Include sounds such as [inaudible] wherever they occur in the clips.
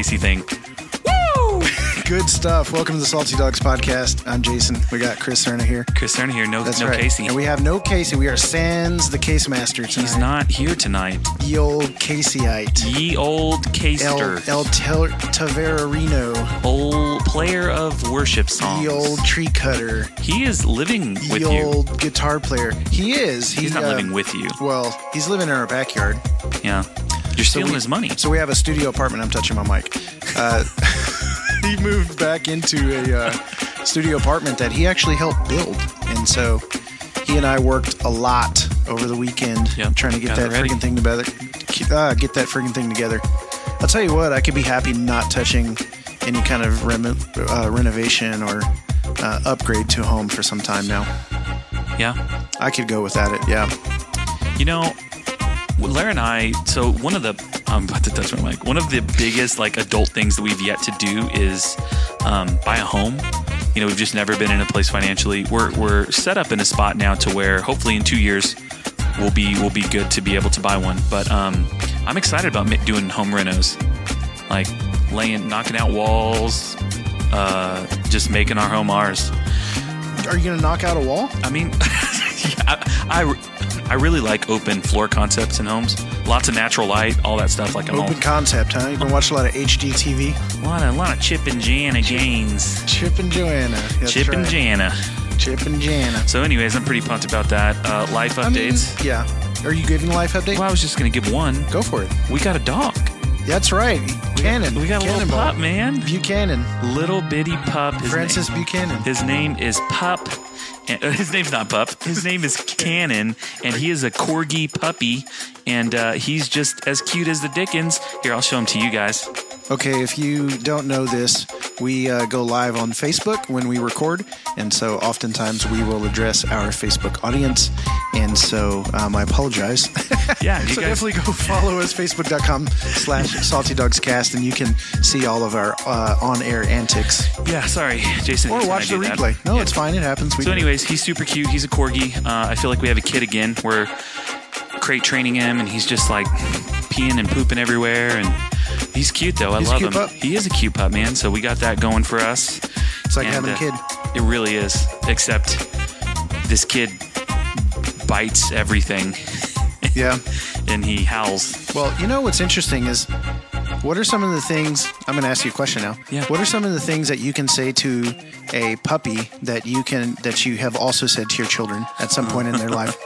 Casey thing. Good stuff. Welcome to the Salty Dogs podcast. I'm Jason. We got Chris Cerna here. Chris Cerna here. No, That's no right. Casey. And we have no Casey. We are Sans the Case Master tonight. He's not here tonight. Ye old Caseyite. Ye old El, Caster. El Tel- Taverarino. old player of worship songs. Ye old tree cutter. He is living with Ye you. old guitar player. He is. He, He's not uh, living with you. Well, he's living in our backyard. Yeah. You're stealing we- his money. So we have a studio apartment. I'm touching my mic. Uh, [laughs] he moved back into a uh, studio apartment that he actually helped build, and so he and I worked a lot over the weekend Yep, trying to get got that freaking thing together. Uh, get that friggin' thing together. I'll tell you what, I could be happy not touching any kind of remo- uh, renovation or uh, upgrade to a home for some time now. yeah. I could go without it. Yeah. You know, Larry and I. So one of the I'm about to touch my mic. One of the biggest like adult things that we've yet to do is um, buy a home. You know, we've just never been in a place financially. We're we're set up in a spot now to where hopefully in two years we'll be we'll be good to be able to buy one. But um, I'm excited about doing home renos, like laying, knocking out walls, uh, just making our home ours. Are you gonna knock out a wall? I mean, [laughs] yeah, I, I, I really like open floor concepts in homes. Lots of natural light, all that stuff. Like I'm all, Open concept, huh? You've been watching a lot of HGTV. a lot of, a lot of Chip and Jana Gaines. Chip and Joanna. That's Chip and right. Jana. Chip and Jana. So, anyways, I'm pretty pumped about that. Uh, life I mean, updates. yeah. Are you giving a life update? well, I was just gonna give one. Go for it. We got a dog. That's right. Cannon. We got a little pup, man. Buchanan. Little bitty pup. His Francis name- Buchanan. His name is Pup. And, uh, [laughs] his name's not Pup. His name is Cannon, and he is a corgi puppy, and uh, he's just as cute as the Dickens. Here, I'll show him to you guys. Okay, if you don't know this, we uh, go live on Facebook when we record, and so oftentimes we will address our Facebook audience, and so um, I apologize. [laughs] Yeah, you so guys. definitely go follow us, facebook.com slash salty dogs cast, and you can see all of our uh, on-air antics. Yeah, sorry, Jason. Or watch the do that. replay. No, Yeah. it's fine. It happens. We So, anyways, he's super cute. He's a corgi. Uh, I feel like we have a kid again. We're crate training him, and he's just like peeing and pooping everywhere. And he's cute though. I He's love him. pup. He is a cute pup, man. So we got that going for us. It's like And, having a uh, kid. It really is. Except this kid bites everything, Yeah. [laughs] and he howls. Well, you know what's interesting is what are some of the things I'm going to ask you a question now. Yeah. What are some of the things that you can say to a puppy that you can that you have also said to your children at some point in their life?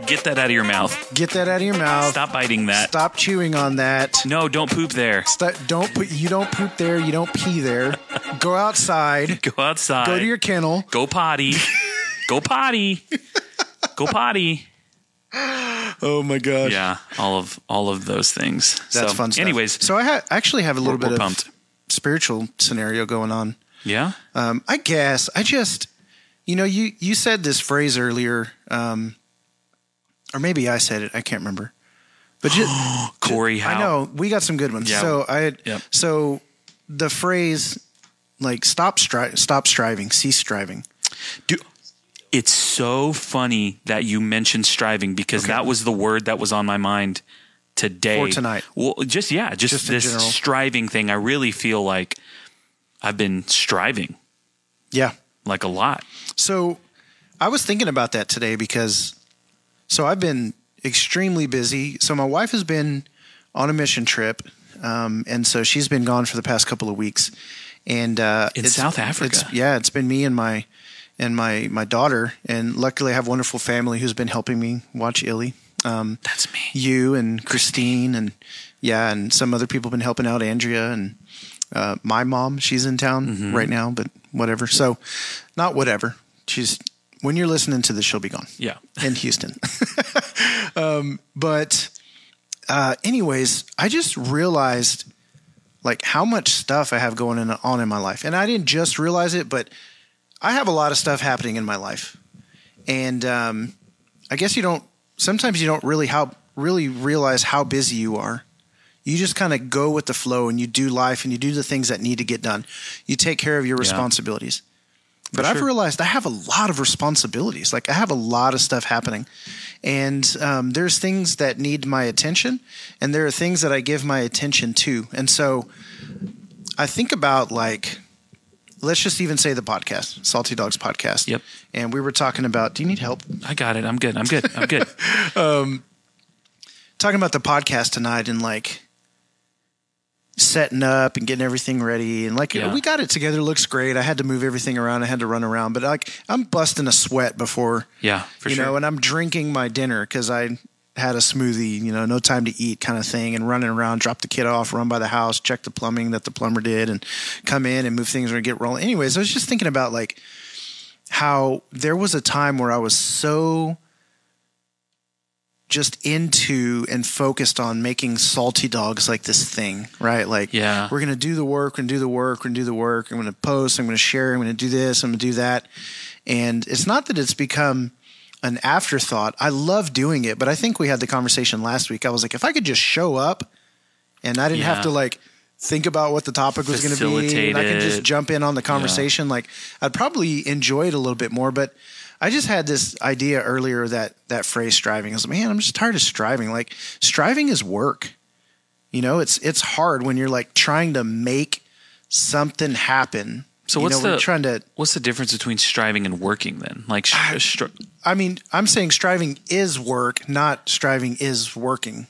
[laughs] Get that out of your mouth. Get that out of your mouth. Stop biting that. Stop chewing on that. No, don't poop there. Stop, don't put you don't poop there, you don't pee there. [laughs] Go outside. Go outside. Go to your kennel. Go potty. [laughs] Go potty. Go potty. [gasps] Oh my gosh. Yeah, all of all of those things. That's so, fun stuff. Anyways, so I ha- actually have a little bit of pumped. spiritual scenario going on. Yeah. Um, I guess I just, you know, you you said this phrase earlier, um, or maybe I said it. I can't remember. But just, [gasps] Corey. I know we got some good ones. Yeah. So I, had, Yep. so the phrase, like stop stri- stop striving, cease striving. Do, it's so funny that you mentioned striving because Okay. that was the word that was on my mind today. For tonight. Well, just yeah, just, Just this striving thing. I really feel like I've been striving Yeah. like a lot. So I was thinking about that today because so I've been extremely busy. So my wife has been on a mission trip, um, and so she's been gone for the past couple of weeks. And uh, In South Africa. it's- yeah, it's been me and my and my my daughter, and luckily I have a wonderful family who's been helping me watch Illy. Um, That's me. you and Christine and yeah, and some other people have been helping out. Andrea and uh, my mom, she's in town Mm-hmm. right now, but whatever. So, not whatever. She's when you're listening to this, she'll be gone Yeah. [laughs] in Houston. [laughs] um, but, uh, anyways, I just realized like how much stuff I have going on in my life, and I didn't just realize it, but I have a lot of stuff happening in my life, and um, I guess you don't. Sometimes you don't really how really realize how busy you are. You just kind of go with the flow and you do life and you do the things that need to get done. You take care of your responsibilities. But I've realized I have a lot of responsibilities. Like I have a lot of stuff happening, and um, there's things that need my attention, and there are things that I give my attention to. And so, I think about like, let's just even say the podcast, Salty Dogs podcast. Yep. And we were talking about. Do you need help? I got it. I'm good. I'm good. I'm good. [laughs] Um, talking about the podcast tonight and like setting up and getting everything ready and like Yeah. we got it together. Looks great. I had to move everything around. I had to run around, but like I'm busting a sweat before Yeah, for you sure. know, and I'm drinking my dinner because I had a smoothie, you know, no time to eat kind of thing, and running around, drop the kid off, run by the house, check the plumbing that the plumber did, and come in and move things and get rolling. Anyways, I was just thinking about like how there was a time where I was so just into and focused on making salty dogs like this thing, right? Like, Yeah. we're gonna do the work, we're do the work, we're do the work. I'm gonna post, I'm gonna share, I'm gonna do this, I'm gonna do that. And it's not that it's become an afterthought. I love doing it, but I think we had the conversation last week. I was like, if I could just show up and I didn't have to like think about what the topic was going to be, and I could just jump in on the conversation, like I'd probably enjoy it a little bit more. But I just had this idea earlier that that phrase striving. is man, I'm just tired of striving. Like striving is work. You know, it's it's hard when you're like trying to make something happen. So You what's know, the- trying to What's the difference between striving and working then? Like, sh- stri- I mean, I'm saying striving is work, not striving is working.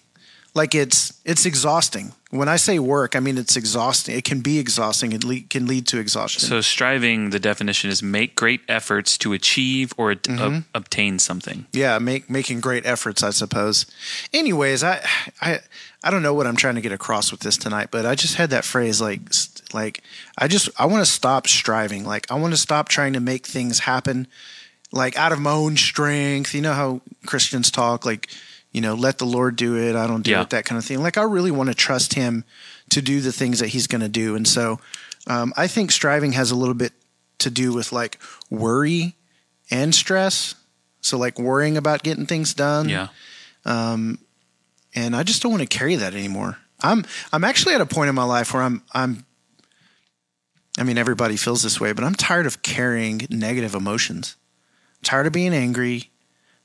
Like it's it's exhausting. When I say work, I mean it's exhausting. It can be exhausting. It le- can lead to exhaustion. so striving, the definition is make great efforts to achieve or at- Mm-hmm. ob- obtain something. yeah, make making great efforts, I suppose. Anyways, I I I don't know what I'm trying to get across with this tonight, but I just had that phrase like like I just I want to stop striving. Like I want to stop trying to make things happen like out of my own strength. You know how Christians talk like you know, let the Lord do it. I don't do Yeah. it, that kind of thing. Like I really want to trust him to do the things that he's going to do. And so um, I think striving has a little bit to do with like worry and stress. So like worrying about getting things done. Yeah. Um, and I just don't want to carry that anymore. I'm I'm actually at a point in my life where I'm I'm I mean everybody feels this way, but I'm tired of carrying negative emotions. I'm tired of being angry.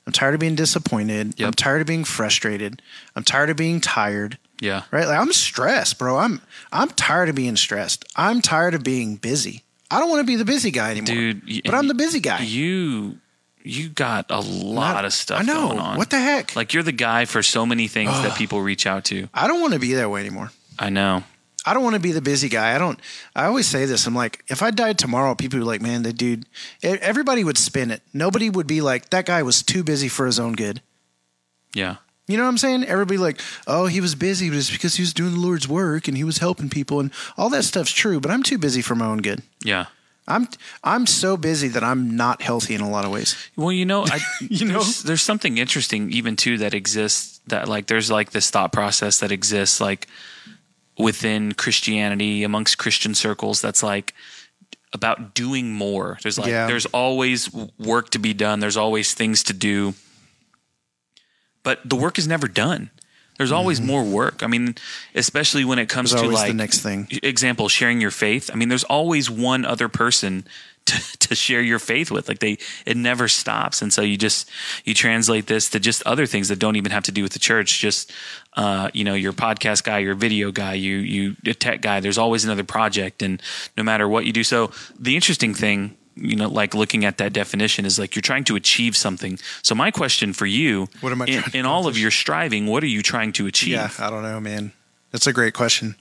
I'm tired of being disappointed. Yep. I'm tired of being frustrated. I'm tired of being tired. Yeah. Right? Like I'm stressed, bro. I'm I'm tired of being stressed. I'm tired of being busy. I don't want to be the busy guy anymore. Dude, but I'm the busy guy. You you got a lot Not- of stuff I know. going on. What the heck? Like you're the guy for so many things that people reach out to. I don't want to be that way anymore. I know. I don't want to be the busy guy. I don't. I always say this. I'm like, if I died tomorrow, people would be like, man, the dude. Everybody would spin it. Nobody would be like, that guy was too busy for his own good. Yeah. You know what I'm saying? Everybody like, oh, he was busy, but it's because he was doing the Lord's work and he was helping people, and all that stuff's true. But I'm too busy for my own good. Yeah. I'm I'm so busy that I'm not healthy in a lot of ways. Well, you know, I, [laughs] You know? there's, there's something interesting even too that exists that like there's like this thought process that exists like within Christianity amongst Christian circles that's like about doing more. There's like Yeah. there's always work to be done. There's always things to do. But the work is never done. There's always more work. I mean, especially when it comes Mm-hmm. There's to like the next thing. example sharing your faith i mean there's always one other person to, to share your faith with. Like they it never stops. And so you just you translate this to just other things that don't even have to do with the church. Just uh, you know your podcast guy your video guy you you a tech guy. There's always another project and no matter what you do. So the interesting thing you know like looking at that definition is like you're trying to achieve something. So my question for you What am I in, trying to in all of your striving what are you trying to achieve? Yeah, I don't know, man. That's a great question.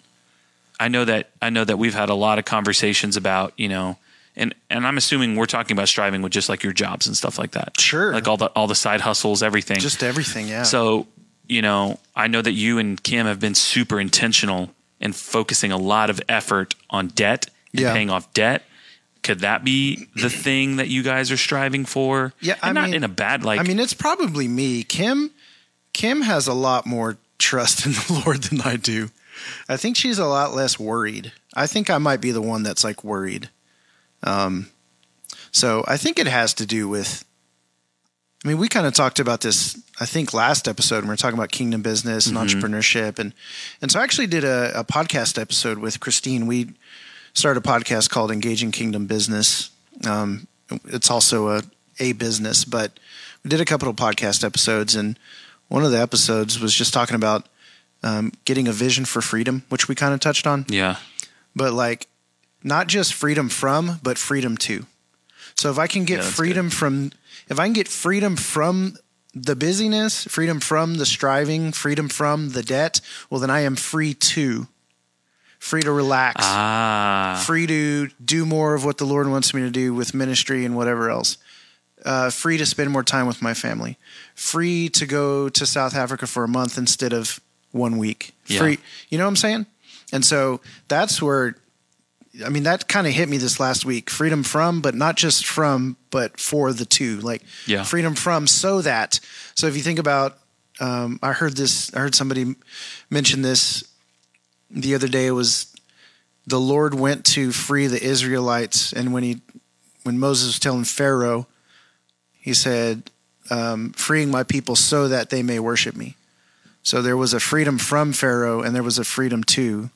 I know that I know that we've had a lot of conversations about you know, and and I'm assuming we're talking about striving with just like your jobs and stuff like that. Sure. like all the all the side hustles, everything. Just everything. Yeah. so you know, I know that you and Kim have been super intentional in focusing a lot of effort on debt and Yeah. paying off debt. Could that be the thing that you guys are striving for? Yeah, I and not mean- in a bad like. I mean, it's probably me. Kim Kim has a lot more trust in the [laughs] Lord than I do. I think she's a lot less worried. I think I might be the one that's like worried. Um so I think it has to do with I mean, we kind of talked about this I think last episode when we were talking about kingdom business and entrepreneurship and and so I actually did a, a podcast episode with Christine. We started a podcast called Engaging Kingdom Business. Um, it's also a a business, but we did a couple of podcast episodes, and one of the episodes was just talking about um, getting a vision for freedom, which we kind of touched on. yeah, but like not just freedom from, but freedom to. So if I can get Yeah, freedom from, if I can get freedom from the busyness, freedom from the striving, freedom from the debt, well, then I am free to, free to relax, Ah, free to do more of what the Lord wants me to do with ministry and whatever else. Uh, free to spend more time with my family. Free to go to South Africa for a month instead of one week. Yeah. Free, you know what I'm saying? And so that's where, I mean, that kind of hit me this last week. Freedom from, but not just from, but for the two. Like Yeah. freedom from, so that. So if you think about, um, I heard this. I heard somebody mention this the other day. It was the Lord went to free the Israelites, and when he, when Moses was telling Pharaoh, he said, um, "Freeing my people so that they may worship me." So there was a freedom from Pharaoh, and there was a freedom to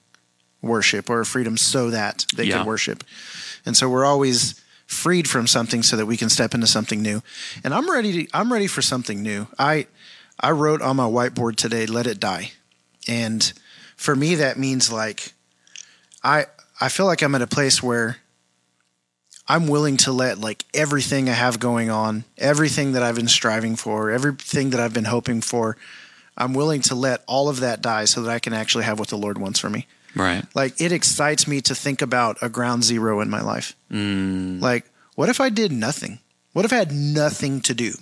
worship, or a freedom so that they Yeah. could worship. And so we're always freed from something so that we can step into something new. And I'm ready. To, I'm ready for something new. I I wrote on my whiteboard today, "Let it die," and for me that means like I I feel like I'm at a place where I'm willing to let like everything I have going on, everything that I've been striving for, everything that I've been hoping for, I'm willing to let all of that die so that I can actually have what the Lord wants for me. Right. Like it excites me to think about a ground zero in my life. Mm, Like, what if I did nothing? What if I had nothing to do?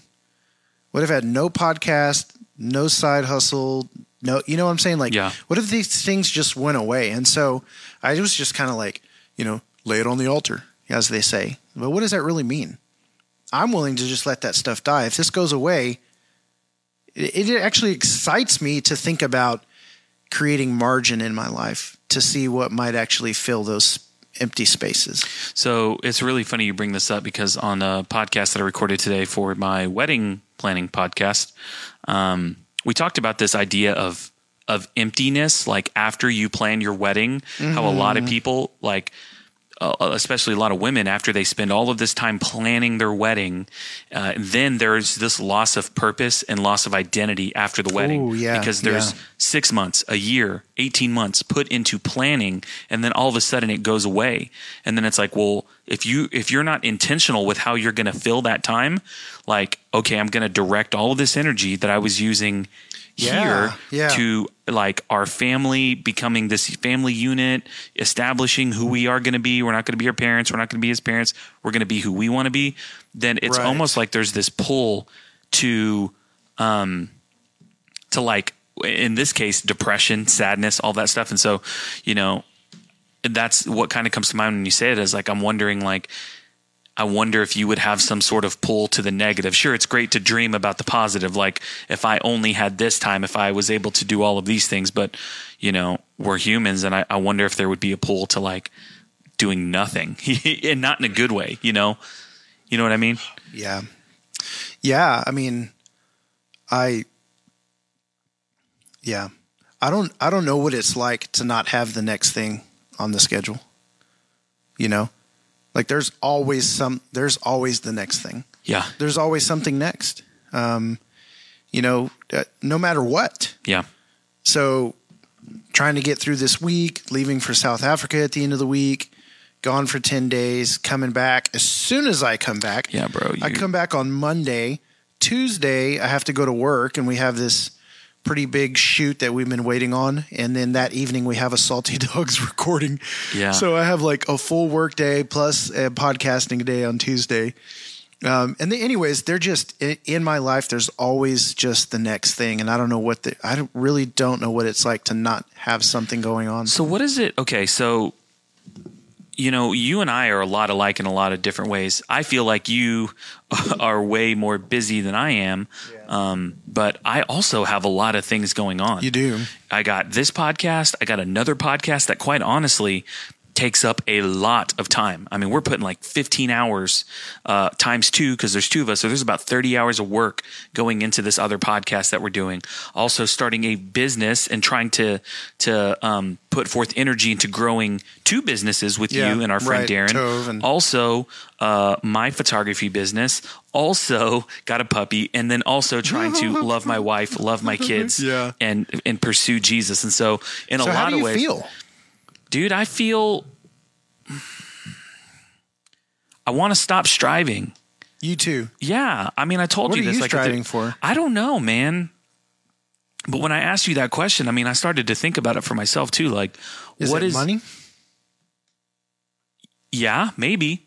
What if I had no podcast, no side hustle, no, you know what I'm saying? Like, Yeah. what if these things just went away? And so I was just kind of like, you know, lay it on the altar, as they say. But what does that really mean? I'm willing to just let that stuff die. If this goes away, it, it actually excites me to think about creating margin in my life to see what might actually fill those empty spaces. So it's really funny you bring this up because on a podcast that I recorded today for my wedding planning podcast, um, we talked about this idea of of emptiness, like after you plan your wedding, how a lot of people like. Uh, especially a lot of women after they spend all of this time planning their wedding uh, then there's this loss of purpose and loss of identity after the wedding Ooh, yeah, because there's yeah. six months, a year, 18 months put into planning. And then all of a sudden it goes away. And then it's like, well, if you, if you're not intentional with how you're going to fill that time, like, okay, I'm going to direct all of this energy that I was using Yeah, here yeah. to like our family becoming this family unit, establishing who we are going to be. We're not going to be our parents. We're not going to be his parents. We're going to be who we want to be. Then it's Right. almost like there's this pull to, um, to like in this case depression sadness all that stuff and so you know that's what kind of comes to mind when you say it is like i'm wondering like i wonder if you would have some sort of pull to the negative sure it's great to dream about the positive like if i only had this time if i was able to do all of these things but you know we're humans and i, I wonder if there would be a pull to like doing nothing [laughs] and not in a good way you know you know what i mean Yeah. Yeah, I mean I Yeah. I don't I don't know what it's like to not have the next thing on the schedule. You know? Like there's always some there's always the next thing. yeah There's always something next. Um you know, uh, no matter what. yeah So trying to get through this week, leaving for South Africa at the end of the week, gone for 10 days, coming back. As soon as I come back, yeah bro I come back on Monday. Tuesday, I have to go to work, and we have this pretty big shoot that we've been waiting on. And then that evening, we have a Salty [laughs] Dogs recording. Yeah. So I have like a full work day plus a podcasting day on Tuesday. Um, and the, anyways, they're just in my life. There's always just the next thing, and I don't know what the I don't, really don't know what it's like to not have something going on. So what is it? Okay, so you know, you and I are a lot alike in a lot of different ways. I feel like you [laughs] are way more busy than I am, um, but I also have a lot of things going on. You do. I got this podcast. I got another podcast that, quite honestly, takes up a lot of time. I mean, we're putting like 15 hours uh, times two because there's two of us. So there's about 30 hours of work going into this other podcast that we're doing. Also, starting a business and trying to to um, put forth energy into growing two businesses with Yeah, you and our friend right, Darren. And- also, uh, my photography business. Also, got a puppy, and then also trying to love my wife, love my [laughs] kids, Yeah. and and pursue Jesus. And so, in So a lot of ways, feel? Dude, I feel I want to stop striving. You too. Yeah, I mean, I told you this. What are you like, striving for? I don't know, man. But when I asked you that question, I mean, I started to think about it for myself too. Like, Is what is money? Yeah, maybe.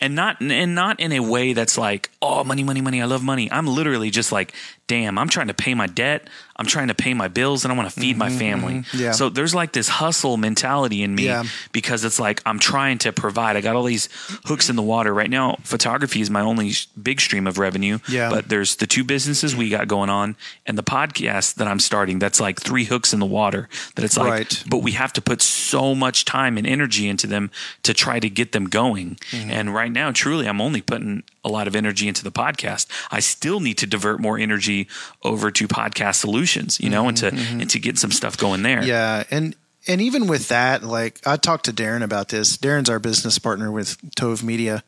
And not and not in a way that's like, oh, money, money, money. I love money. I'm literally just like, damn, I'm trying to pay my debt. I'm trying to pay my bills, and I want to feed my family. Yeah. So there's like this hustle mentality in me Yeah. because it's like I'm trying to provide. I got all these hooks in the water right now. Photography is my only big stream of revenue. Yeah. But there's the two businesses we got going on, and the podcast that I'm starting. That's like three hooks in the water. That it's like, Right. but we have to put so much time and energy into them to try to get them going. Mm-hmm. And right now, truly, I'm only putting a lot of energy into the podcast. I still need to divert more energy over to podcast solutions, you know, and to and to get some stuff going there. Mm-hmm, Yeah, and and even with that, like I talked to Darren about this. Darren's our business partner with Tove Media.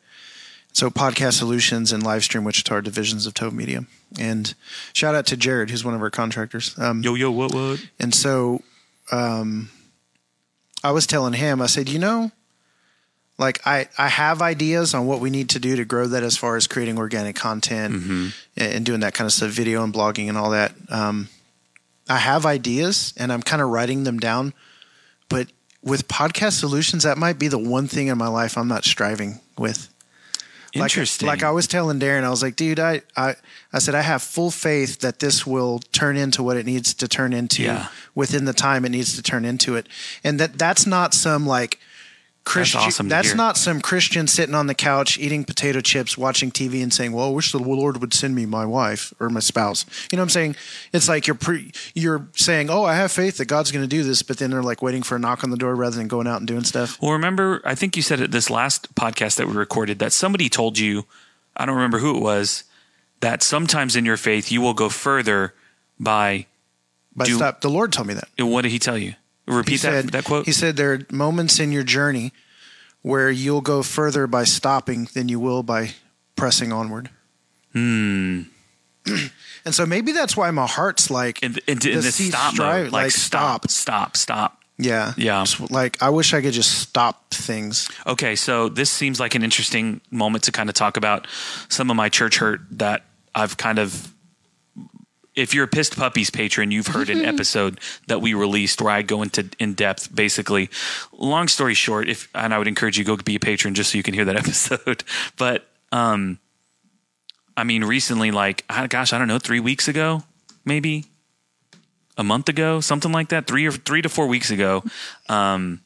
So podcast solutions and Livestream Wichita are divisions of Tove Media. And shout out to Jared, who's one of our contractors. Um, Yo, yo, what, what? and so um, I was telling him, I said, you know, like I, I have ideas on what we need to do to grow that as far as creating organic content and, and doing that kind of stuff, video and blogging and all that. Um, I have ideas and I'm kind of writing them down. But with podcast solutions, that might be the one thing in my life I'm not striving with. Like- Interesting. Like, I was telling Darren, I was like, dude, I, I, I said, I have full faith that this will turn into what it needs to turn into Yeah. within the time it needs to turn into it. And that that's not some like Christian, awesome that's not some Christian sitting on the couch eating potato chips, watching TV and saying, well, I wish the Lord would send me my wife or my spouse. You know what I'm saying? It's like you're pre, you're saying, oh, I have faith that God's going to do this. But then they're like waiting for a knock on the door rather than going out and doing stuff. Well, remember, I think you said it this last podcast that we recorded that somebody told you, I don't remember who it was, that sometimes in your faith you will go further by But Do- stop. The Lord told me that. what did he tell you? Repeat that said, that quote. He said there are moments in your journey where you'll go further by stopping than you will by pressing onward. Hmm. [clears throat] and so maybe that's why my heart's like, in, and, and the this stop strive- mode, like, like, stop, stop. stop, stop. yeah, Yeah. Just like I wish I could just stop things. Okay, so this seems like an interesting moment to kind of talk about some of my church hurt that I've kind of. If you're a Pissed Puppies patron, you've heard an [laughs] episode that we released where I go into in depth. Basically, long story short, if and I would encourage you to go be a patron just so you can hear that [laughs] episode. But um, I mean, recently, like, gosh, I don't know, three weeks ago, maybe a month ago, something like that, three or three to four weeks ago. Um,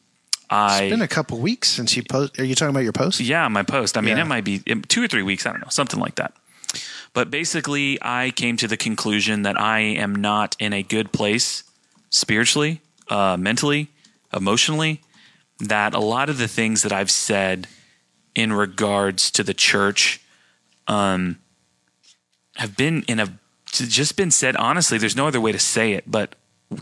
I It's been a couple weeks since you post. Are you talking about your post? yeah, my post. I mean, Yeah. it might be two or three weeks. I don't know, something like that. But basically, I came to the conclusion that I am not in a good place spiritually, uh, mentally, emotionally. That a lot of the things that I've said in regards to the church um, have been in a just been said honestly. There's no other way to say it, but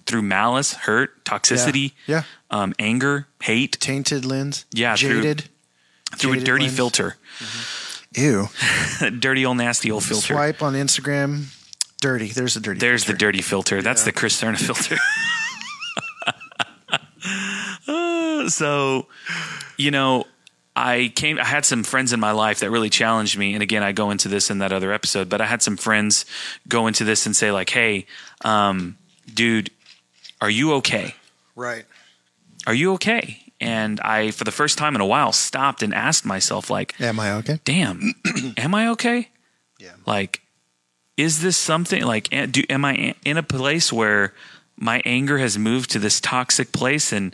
through malice, hurt, toxicity, Yeah. Um, anger, hate, Tainted lens. Yeah, through- Jaded. through a Jaded dirty lens. filter. Ew. [laughs] dirty old nasty old filter. Swipe on Instagram. Dirty. There's a dirty. There's the filter. dirty filter. That's the Chris Cerna filter. Uh, [laughs] so, you know, I came. I had some friends in my life that really challenged me. And again, I go into this in that other episode. But I had some friends go into this and say, like, "Hey, um, dude, are you okay? right. Are you okay?" And I, for the first time in a while, stopped and asked myself, like, Am I okay? damn, [clears throat] am I okay? Yeah. Like, is this something like, do, am I in a place where my anger has moved to this toxic place? And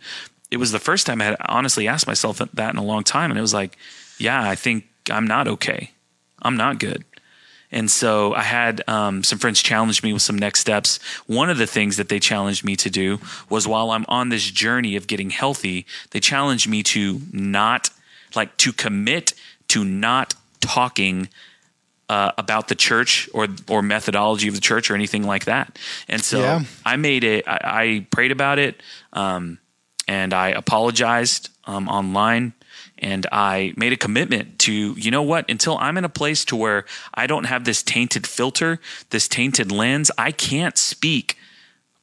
it was the first time I had honestly asked myself that in a long time. And it was like, yeah, I think I'm not okay. I'm not good. And so I had um, some friends challenge me with some next steps. One of the things that they challenged me to do was while I'm on this journey of getting healthy, they challenged me to not, like, to commit to not talking uh, about the church or or methodology of the church or anything like that. And so Yeah. I made it. I, I prayed about it, um, and I apologized um, online, and I made a commitment to you know what? Until I'm in a place to where I don't have this tainted filter, this tainted lens, I can't speak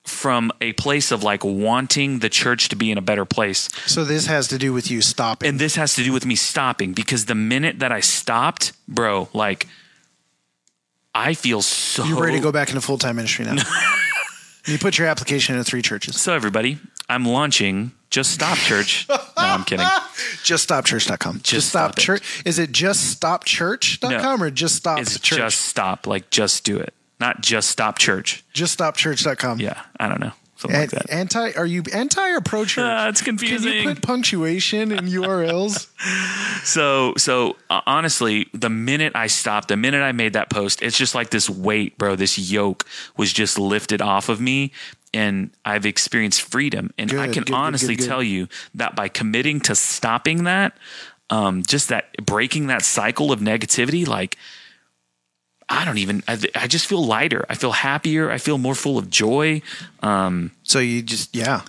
from a place of like wanting the church to be in a better place. So this has to do with you stopping. And this has to do with me stopping because the minute that I stopped, bro, like I feel so You're ready to go back into full time ministry now. [laughs] you put your application into three churches. So everybody, I'm launching Just Stop Church. [laughs] no, I'm kidding. JustStopChurch.com. Just, stop stop church. Is it just juststopchurch.com No. or just stop It's church? just stop, like just do it, not just stop church. Just juststopchurch.com. Yeah, I don't know, something like that. anti are you anti or pro church? Ah, it's Can confusing. you put punctuation in URLs? [laughs] So, so uh, honestly, the minute I stopped, the minute I made that post, it's just like this weight, bro. This yoke was just lifted off of me, and I've experienced freedom. And I can good, good, honestly good, good. Tell you that by committing to stopping that, um, just that breaking that cycle of negativity, like I don't even, I, I just feel lighter. I feel happier. I feel more full of joy. So you just yeah.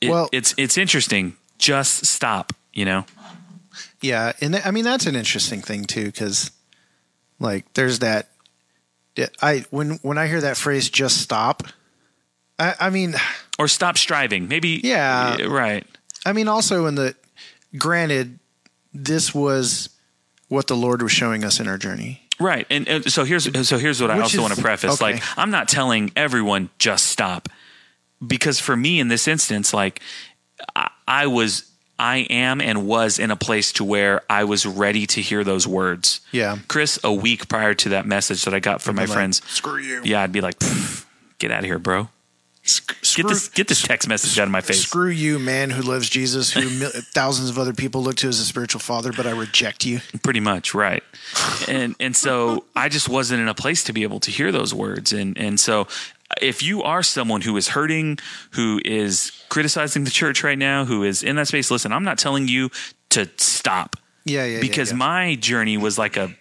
It- Well- it's it's interesting. Just stop. You know. Yeah, and th- I mean that's an interesting thing too, because like there's that. I when when I hear that phrase, just stop. I, I mean, Or stop striving. Maybe. Yeah. Uh, right. I mean also in the granted, this was what the Lord was showing us in our journey. Right. And, and so here's so here's what I also is- want to preface. okay. Like I'm not telling everyone just stop. Because for me in this instance, like I, I was I am and was in a place to where I was ready to hear those words. Yeah. Chris, a week prior to that message that I got from my I'd like, friends. "Screw you." Yeah, I'd be like, get out of here, bro. Sc- Get this get this text message out of my face. Screw you, man who loves Jesus, who mil- thousands of other people look to as a spiritual father, but I reject you. pretty much right and and so i just wasn't in a place to be able to hear those words and and so if you are someone who is hurting who is criticizing the church right now who is in that space listen i'm not telling you to stop Yeah, yeah, yeah, because yeah. my journey was like a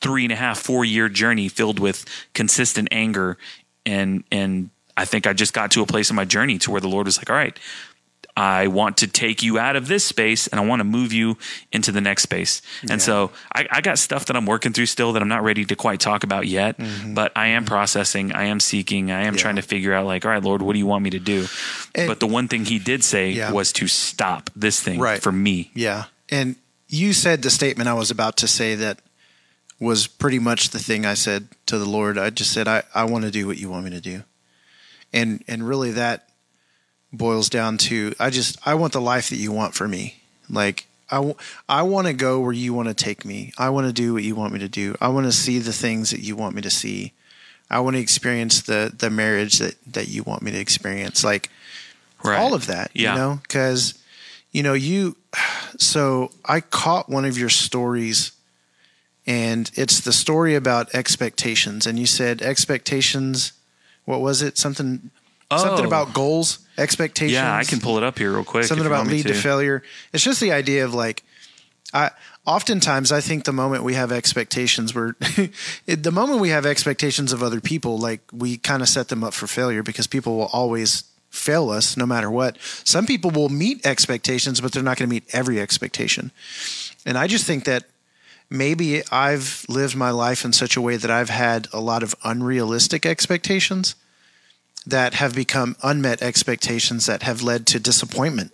three and a half four year journey filled with consistent anger and and i think i just got to a place in my journey to where the lord was like all right I want to take you out of this space and I want to move you into the next space. And so I, I got stuff that I'm working through still that I'm not ready to quite talk about yet, but I am processing, I am seeking, I am Mm-hmm. Yeah. trying to figure out like, all right, Lord, what do you want me to do? And- but the one thing he did say Yeah. was to stop this thing Right. for me. Yeah. And you said the statement I was about to say that was pretty much the thing I said to the Lord. I just said, I, I want to do what you want me to do. And and really that boils down to I just I want the life that you want for me. Like I, w- I want to go where you want to take me. I want to do what you want me to do. I want to see the things that you want me to see. I want to experience the the marriage that that you want me to experience. Like Right. all of that, Yeah. you know, because you know you. So I caught one of your stories, and it's the story about expectations. And you said expectations. What was it? Something. Something Oh. about goals, expectations. Yeah, I can pull it up here real quick. something about lead to. failure. It's just the idea of like, I oftentimes I think the moment we have expectations, we're [laughs] the moment we have expectations of other people, like we kind of set them up for failure because people will always fail us no matter what. Some people will meet expectations, but they're not going to meet every expectation. And I just think that maybe I've lived my life in such a way that I've had a lot of unrealistic expectations that have become unmet expectations that have led to disappointment.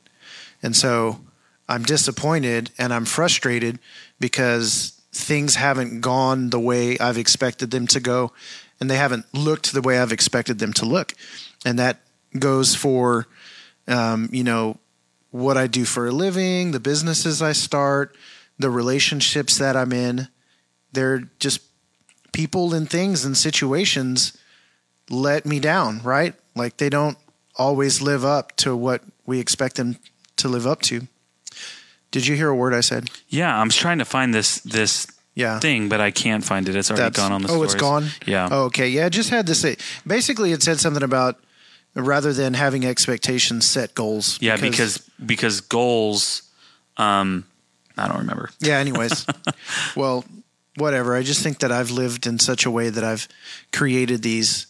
And so I'm disappointed and I'm frustrated because things haven't gone the way I've expected them to go and they haven't looked the way I've expected them to look. And that goes for, um, you know, what I do for a living, the businesses I start, the relationships that I'm in. They're just people and things and situations let me down, right? Like they don't always live up to what we expect them to live up to. Did you hear a word I said? Yeah, I'm trying to find this this Yeah. thing, but I can't find it. It's already That's- gone on the oh, it's gone. Yeah. Oh, okay. Yeah, it just had to say. Basically, it said something about rather than having expectations, set goals. Yeah, because because goals, um, I don't remember. Yeah. Anyways, [laughs] well, whatever. I just think that I've lived in such a way that I've created these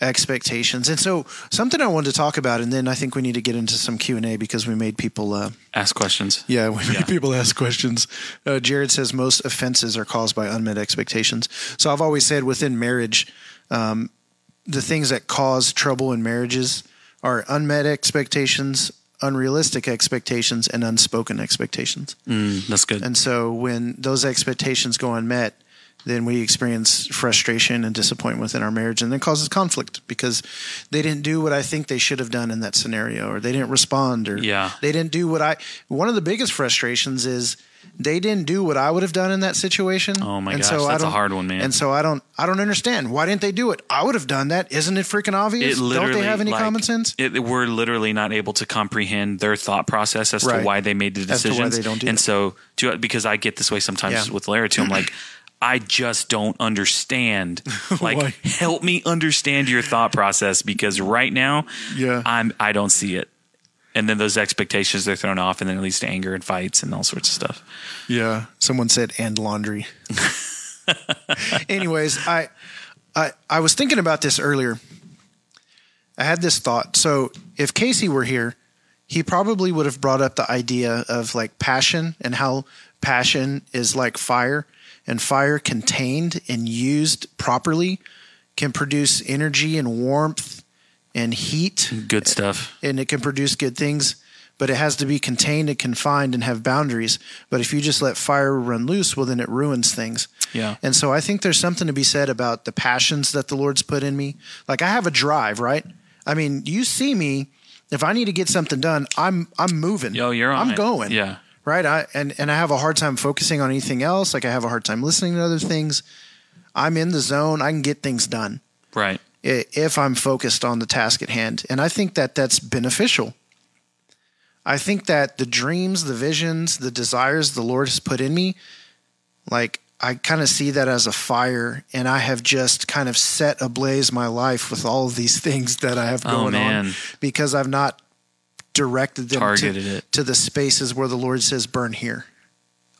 expectations, and so something I wanted to talk about, and then I think we need to get into some Q and A because we made people. Uh, Ask questions. Yeah, we made Yeah. people ask questions. Uh, Jared says most offenses are caused by unmet expectations. So I've always said within marriage, um, the things that cause trouble in marriages are unmet expectations, unrealistic expectations, and unspoken expectations. Mm, that's good. And so when those expectations go unmet, then we experience frustration and disappointment within our marriage and then causes conflict because they didn't do what I think they should have done in that scenario or they didn't respond or Yeah. they didn't do what I one of the biggest frustrations is they didn't do what I would have done in that situation. Oh my and gosh, so I that's a hard one, man. And so I don't I don't understand. Why didn't they do it? I would have done that. Isn't it freaking obvious? it don't they have any like, common sense? It, we're literally not able to comprehend their thought process as Right. to why they made the decisions. they don't do and that. so, to, because I get this way sometimes Yeah. with Lara too, I'm like, [clears throat] I just don't understand. [laughs] Like, help me understand your thought process because right now, Yeah. I'm I don't see it. And then those expectations they're thrown off, and then it leads to anger and fights and all sorts of stuff. Yeah. Someone said and laundry. [laughs] Anyways, I I I was thinking about this earlier. I had this thought. So if Casey were here, he probably would have brought up the idea of like passion and how passion is like fire and fire contained and used properly can produce energy and warmth and heat Good stuff. and it can produce good things, but it has to be contained and confined and have boundaries. But if you just let fire run loose, well, then it ruins things. Yeah. And so I think there's something to be said about the passions that the Lord's put in me. Like I have a drive, right? I mean, you see me. If I need to get something done, I'm I'm moving. Yo, you're on I'm it. going. Yeah. Right. I and and I have a hard time focusing on anything else. Like I have a hard time listening to other things. I'm in the zone. I can get things done Right. If I'm focused on the task at hand. And I think that that's beneficial. I think that the dreams, the visions, the desires the Lord has put in me, like I kind of see that as a fire, and I have just kind of set ablaze my life with all of these [laughs] things that I have Oh, going man. on because I've not directed them Targeted to, it. to the spaces where the Lord says, burn here.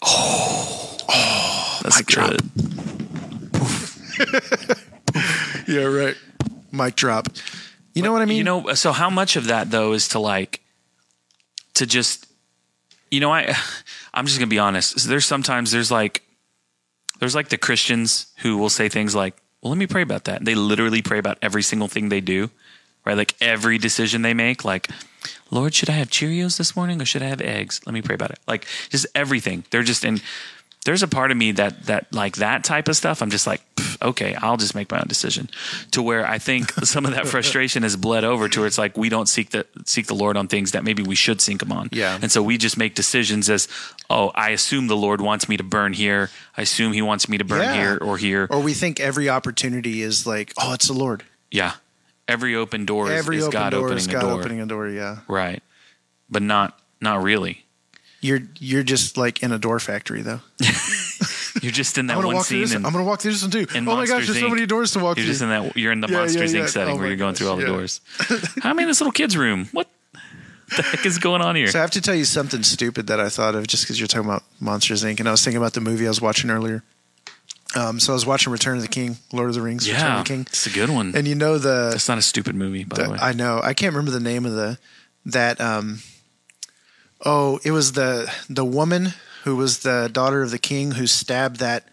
Oh, oh that's mic good. [laughs] Yeah, right. Mic drop. You know what I mean? You know, so how much of that though is to like to just you know, I [sighs] I'm just gonna be honest. So there's sometimes there's like there's like the Christians who will say things like, Well, let me pray about that. They literally pray about every single thing they do. Right? Like every decision they make, like, Lord, should I have Cheerios this morning or should I have eggs? Let me pray about it. Like just everything. They're just in there's a part of me that that like that type of stuff i'm just like okay i'll just make my own decision to where i think [laughs] some of that frustration has bled over to where it's like we don't seek the seek the lord on things that maybe we should seek him on Yeah. and so we just make decisions as oh i assume the lord wants me to burn here i assume he wants me to burn Yeah. here or here or we think every opportunity is like, oh, it's the Lord. yeah every open door is, Every is open god door opening is a door opening a door. Yeah, right but not not really you're you're just like in a door factory though. [laughs] you're just in that I'm gonna one walk through scene this. and I'm gonna walk through this one too. Oh my gosh, there's so many doors to walk You're through. just in that. You're in the [laughs] Yeah, Monsters yeah, yeah. Inc. setting Oh where you're going through all the doors. I'm in this little kid's room. What the heck is going on here? so I have to tell you something stupid that I thought of just because you're talking about Monsters Inc. and I was thinking about the movie I was watching earlier. Um, so I was watching Return of the King, Lord of the Rings, Return yeah, of the King, it's a good one. and you know the It's not a stupid movie, by the, way. I know. I can't remember the name of the that um oh, it was the the woman who was the daughter of the king who stabbed that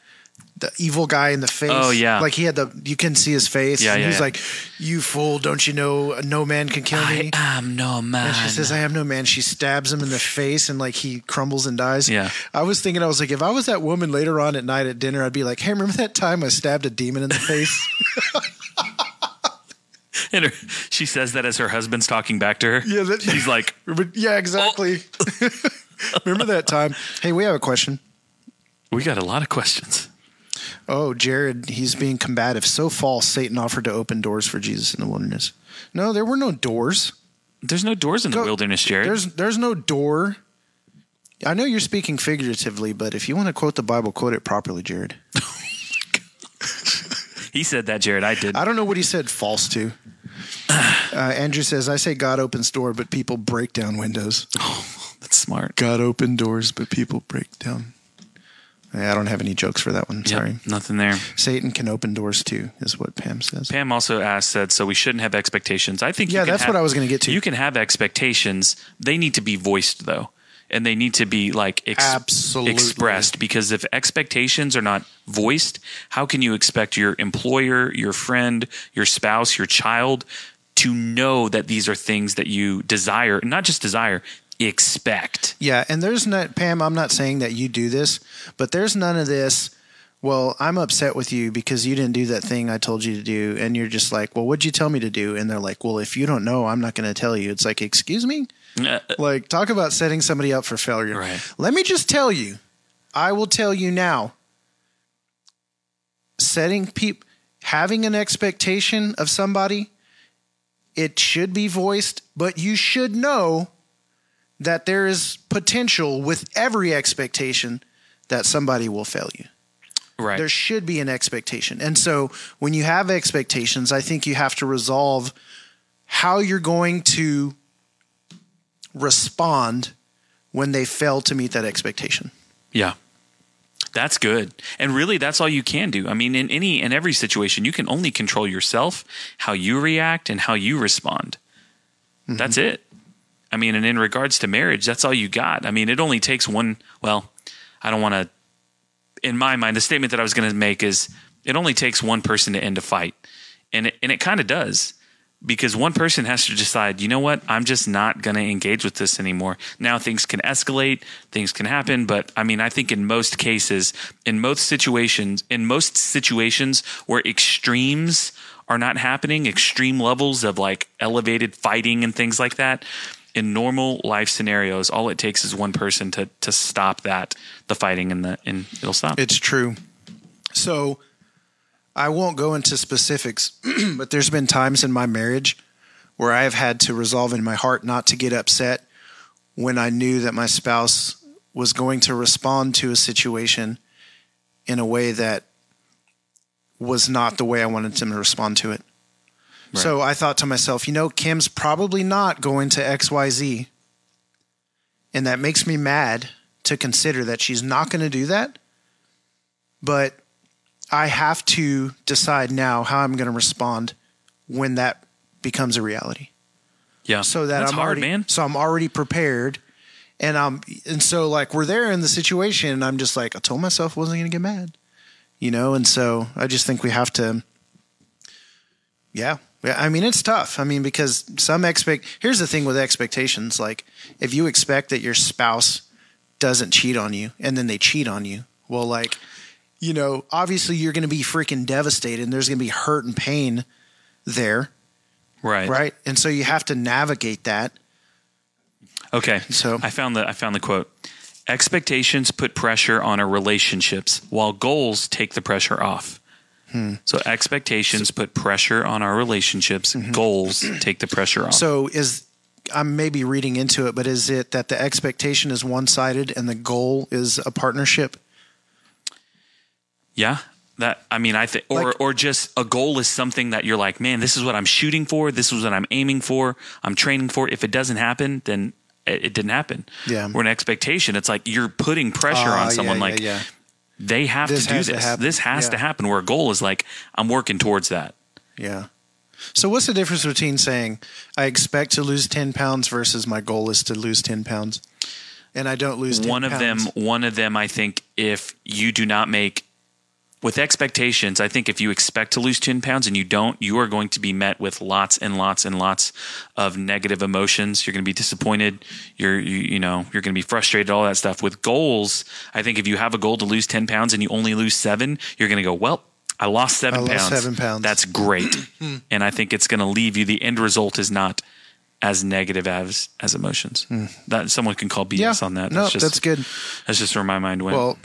the evil guy in the face. Oh, yeah. Like he had the you can see his face. Yeah, and yeah, he's yeah. like, You fool, don't you know no man can kill me? I am no man. And she says, I am no man. She stabs him in the face and like he crumbles and dies. Yeah. I was thinking, I was like, if I was that woman later on at night at dinner, I'd be like, Hey, remember that time I stabbed a demon in the face? [laughs] [laughs] And her, she says that as her husband's talking back to her. Yeah, that- she's like, [laughs] yeah, exactly. Oh. [laughs] remember that time? Hey, we have a question. "We got a lot of questions." Oh, Jared, he's being combative. So false. Satan offered to open doors for Jesus in the wilderness. No, there were no doors. There's no doors in the wilderness, Jared. There's there's no door. I know you're speaking figuratively, but if you want to quote the Bible, quote it properly, Jared. Oh [laughs] he said that, Jared. I did. I don't know what he said false to. [sighs] Uh, Andrew says, I say God opens door, but people break down windows. [laughs] Oh, that's smart. God opened doors, but people break down. I don't have any jokes for that one. Yep, Sorry. nothing there. Satan can open doors too, is what Pam says. Pam also asked, said, so we shouldn't have expectations. I think, you Yeah, that's have- what I was gonna get to. You can have expectations. They need to be voiced though. And they need to be like ex- Absolutely. expressed because if expectations are not voiced, how can you expect your employer, your friend, your spouse, your child to know that these are things that you desire, not just desire, expect? Yeah, and there's not Pam. I'm not saying that you do this, but there's none of this. Well, I'm upset with you because you didn't do that thing I told you to do, and you're just like, "Well, what'd you tell me to do?" And they're like, "Well, if you don't know, I'm not going to tell you." It's like, "Excuse me." Uh, Like, talk about setting somebody up for failure. Right. Let me just tell you, I will tell you now. Setting people, having an expectation of somebody, it should be voiced, but you should know that there is potential with every expectation that somebody will fail you. right. There should be an expectation. And so when you have expectations, I think you have to resolve how you're going to respond when they fail to meet that expectation. Yeah. That's good. And really that's all you can do. I mean, in any in every situation, you can only control yourself, how you react and how you respond. Mm-hmm. That's it. I mean, and in regards to marriage, that's all you got. I mean, it only takes one, well, I don't want to in my mind, the statement that I was going to make is it only takes one person to end a fight. And it, and it kind of does because one person has to decide, you know what, I'm just not going to engage with this anymore. Now things can escalate, things can happen, but I mean, I think in most cases, in most situations, in most situations where extremes are not happening, extreme levels of like elevated fighting and things like that, in normal life scenarios, all it takes is one person to to stop that the fighting and the and it'll stop. It's true. So I won't go into specifics, [clears throat] but there's been times in my marriage where I have had to resolve in my heart not to get upset when I knew that my spouse was going to respond to a situation in a way that was not the way I wanted them to respond to it. So I thought to myself, you know, Kim's probably not going to XYZ. And that makes me mad to consider that she's not going to do that. But I have to decide now how I'm going to respond when that becomes a reality. yeah, So that that's I'm hard, already, man. So I'm already prepared. And I'm and so like we're there in the situation and I'm just like I told myself I wasn't going to get mad. You know, and so I just think we have to yeah. Yeah, I mean it's tough. I mean because some expect Here's the thing with expectations like if you expect that your spouse doesn't cheat on you and then they cheat on you, well like you know, obviously you're going to be freaking devastated and there's going to be hurt and pain there, Right. right? And so you have to navigate that. Okay. So- I found the I found the quote. Expectations put pressure on our relationships, while goals take the pressure off. Hmm. So expectations put pressure on our relationships. Goals take the pressure off. Mm-hmm. So is I'm maybe reading into it, but is it that the expectation is one sided and the goal is a partnership? Yeah. That I mean I think or Like- or just a goal is something that you're like, man, this is what I'm shooting for, this is what I'm aiming for, I'm training for. If it doesn't happen, then it, it didn't happen. Yeah. Or an expectation, it's like you're putting pressure Ah, on someone yeah, like yeah, yeah. they have This to do has to this. This has to happen. Where a goal is like, I'm working towards that. Yeah. So what's the difference between saying I expect to lose ten pounds versus my goal is to lose ten pounds, and I don't lose 10 one of them one of them i think if you do not make with expectations i think if you expect to lose 10 pounds and you don't you are going to be met with lots and lots and lots of negative emotions you're going to be disappointed you're you, you know you're going to be frustrated all that stuff with goals i think if you have a goal to lose 10 pounds and you only lose seven you're going to go well I lost seven I lost pounds. seven pounds. That's great, [clears throat] and I think it's going to leave you. The end result is not as negative as as emotions. Hmm. That someone can call BS. Yeah. on that. No, just, that's good. that's just where my mind went. Well,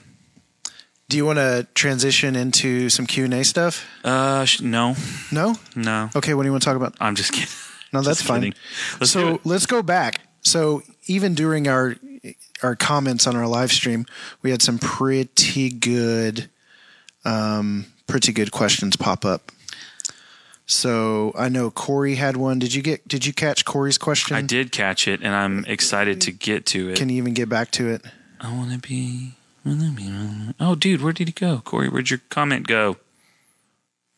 do you want to transition into some Q and A stuff? uh, sh- no, No. no. Okay. What do you want to talk about? I'm just kidding. [laughs] No, that's Just fine. Let's so let's go back. So even during our our comments on our live stream, we had some pretty good, um, pretty good questions pop up. So I know Corey had one. Did you get? Did you catch Corey's question? I did catch it, and I'm excited to get to it. Can you even get back to it? I want to be. Oh, dude, where did he go? Corey, where'd your comment go?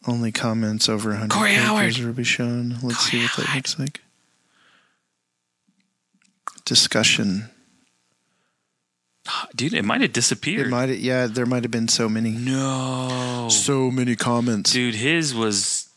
Only comments over 100 Corey characters Howard. will be shown. Let's see what that Howard. looks like. Discussion. Ah, dude, it might have disappeared. It might. Yeah, there might have been so many. no. So many comments. Dude, his was.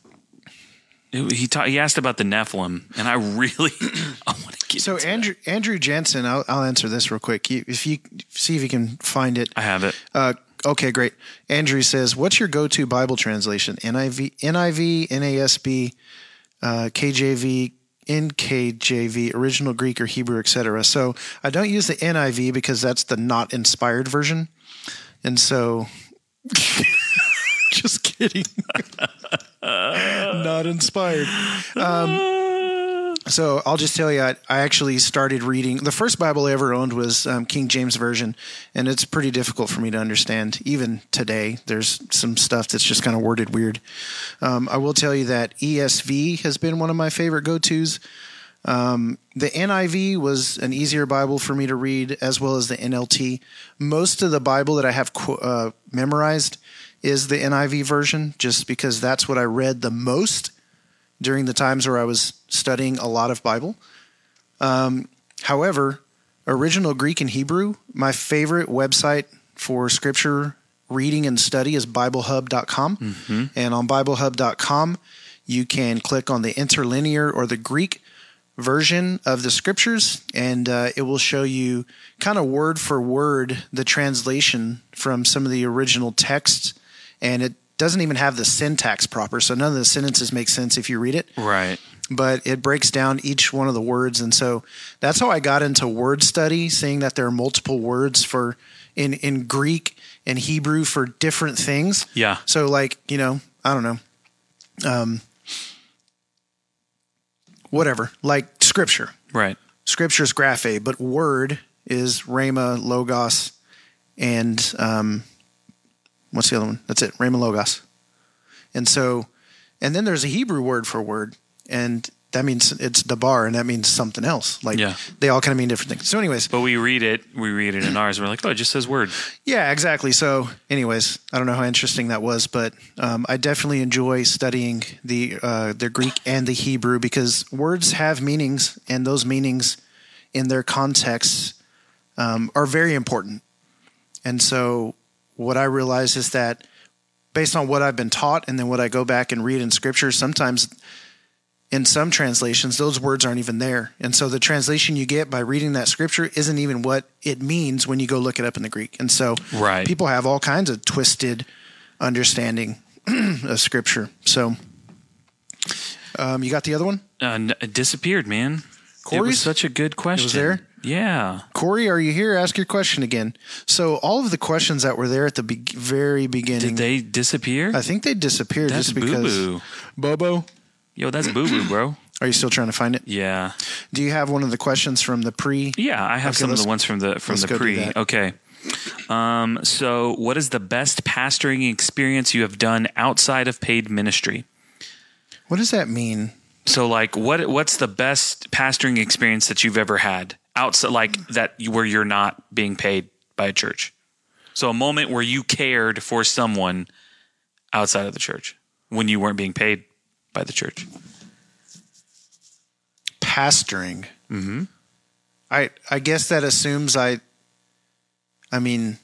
It- he ta- he asked about the Nephilim, and I really [clears throat] I want to get So Andrew Andrew Jensen, I'll, I'll answer this real quick. You- If you see if you can find it. I have it. Uh, okay, great. Andrew says, "What's your go-to Bible translation? NIV, NIV, NASB, uh, KJV, NKJV, original Greek or Hebrew, etc." So I don't use the NIV because that's the not inspired version, and so [laughs] just kidding, [laughs] not inspired. So I'll just tell you, I, I actually started reading. The first Bible I ever owned was um, King James Version, and it's pretty difficult for me to understand. Even today, there's some stuff that's just kind of worded weird. Um, I will tell you that ESV has been one of my favorite go tos. Um, the NIV was an easier Bible for me to read, as well as the NLT. Most of the Bible that I have uh, memorized is the NIV version, just because that's what I read the most during the times where I was studying a lot of Bible. Um, however, original Greek and Hebrew, my favorite website for scripture reading and study is BibleHub.com. And on BibleHub.com, you can click on the interlinear or the Greek version of the scriptures, and uh, it will show you kind of word for word the translation from some of the original texts. And it doesn't even have the syntax proper, so none of the sentences make sense if you read it Right. but it breaks down each one of the words and so that's how i got into word study seeing that there are multiple words for in in greek and hebrew for different things Yeah. so like you know i don't know um whatever like scripture Right. scripture is graphe but word is rhema logos and um what's the other one that's it rhema logos and so and then there's a hebrew word for word and that means it's dabar and that means something else like Yeah. they all kind of mean different things so anyways But we read it. We read it in ours. We're like, oh, it just says word. yeah exactly so anyways i don't know how interesting that was but um, i definitely enjoy studying the uh, the greek and the hebrew because words have meanings and those meanings in their contexts um, are very important and so what i realize is that based on what i've been taught and then what i go back and read in scripture sometimes in some translations those words aren't even there and so the translation you get by reading that scripture isn't even what it means when you go look it up in the greek and so Right. people have all kinds of twisted understanding [clears throat] of scripture so um, you got the other one Uh, it disappeared, man. It was such a good question. there? Yeah. corey are you here ask your question again so all of the questions that were there at the be- very beginning Did they disappear? i think they disappeared That's just boo because Boo-boo. bobo Yo, that's boo boo, bro. are you still trying to find it Yeah. do you have one of the questions from the pre Yeah, I have Okay, some of the ones from the from let's the go do pre. that. Okay. Um, so what is the best pastoring experience you have done outside of paid ministry? what does that mean So like what what's the best pastoring experience that you've ever had outside like that where you're not being paid by a church? So a moment where you cared for someone outside of the church when you weren't being paid by the church. pastoring. Mm-hmm. I I guess that assumes I. I mean,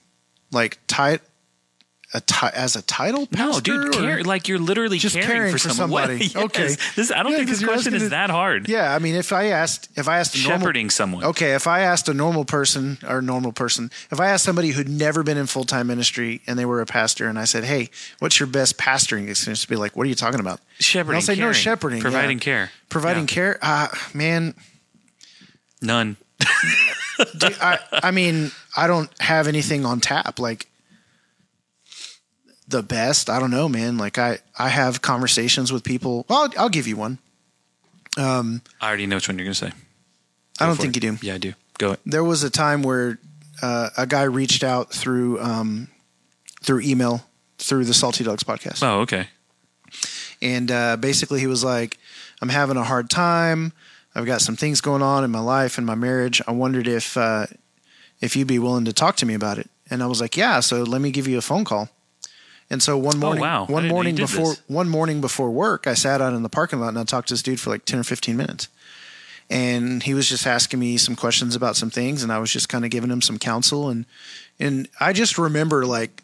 like ti- a ti- as a title No, pastor. dude, care, like you're literally Just caring, caring for, for someone. [laughs] somebody. Yes. Okay. This, I don't Yeah, think this question is it- that hard. Yeah, I mean, if I asked, if I asked a normal, Shepherding someone. okay, if I asked a normal person or normal person, if I asked somebody who'd never been in full time ministry and they were a pastor, and I said, "Hey, what's your best pastoring experience?" To be like, "What are you talking about?" Shepherding. And I'll say, "No, caring, shepherding, Providing yeah. care. Providing Yeah. care, uh, man. None. [laughs] I, I mean, I don't have anything on tap. Like the best, I don't know, man. Like I, I have conversations with people. Well, I'll, I'll give you one. I already know which one you're going to say. I don't think it. you do. Yeah, I do. Go it. There was a time where uh, a guy reached out through um, through email through the Salty Dogs podcast, Oh, okay. and uh, basically he was like, "I'm having a hard time. I've got some things going on in my life and my marriage. I wondered if uh, if you'd be willing to talk to me about it." And I was like, "Yeah." So let me give you a phone call. And so one morning, Oh, wow. One morning before this. one morning before work, I sat out in the parking lot and I talked to this dude for like ten or fifteen minutes. and he was just asking me some questions about some things, and I was just kind of giving him some counsel, and and I just remember like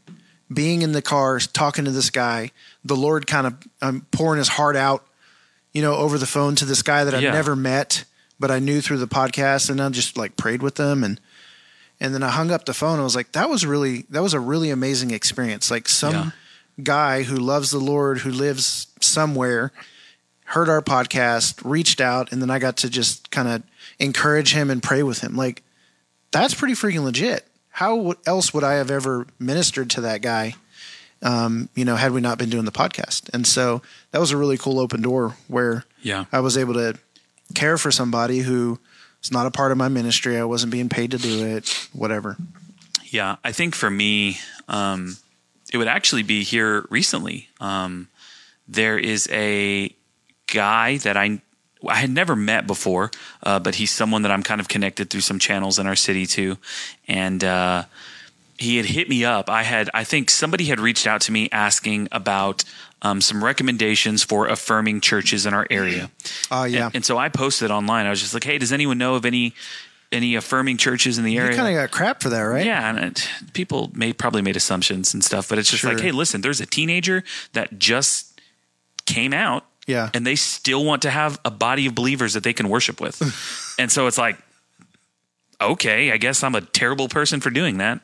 being in the car talking to this guy, the Lord kind of um, pouring His heart out, you know, over the phone to this guy that I've Yeah. never met, but I knew through the podcast, and I just like prayed with them and. And then I hung up the phone. I was like, "That was really, that was a really amazing experience. Like some Yeah. guy who loves the Lord, who lives somewhere, heard our podcast, reached out, and then I got to just kind of encourage him and pray with him. Like, that's pretty freaking legit. How else would I have ever ministered to that guy, um, you know, had we not been doing the podcast? And so that was a really cool open door where Yeah. I was able to care for somebody who is not a part of my ministry. I wasn't being paid to do it, whatever. Yeah, I think for me, um, it would actually be here recently. Um, there is a guy that I I had never met before, uh, but he's someone that I'm kind of connected through some channels in our city too, and uh, he had hit me up. I had I think somebody had reached out to me asking about um, some recommendations for affirming churches in our area. Oh, yeah. And, and so I posted online. I was just like, "Hey, does anyone know of any any affirming churches in the area?" You kind of got crap for that, right? Yeah, and it, people made probably made assumptions and stuff, but it's just like, hey, listen, there's a teenager that just came out, Yeah. and they still want to have a body of believers that they can worship with, [laughs] and so it's like, okay, I guess I'm a terrible person for doing that.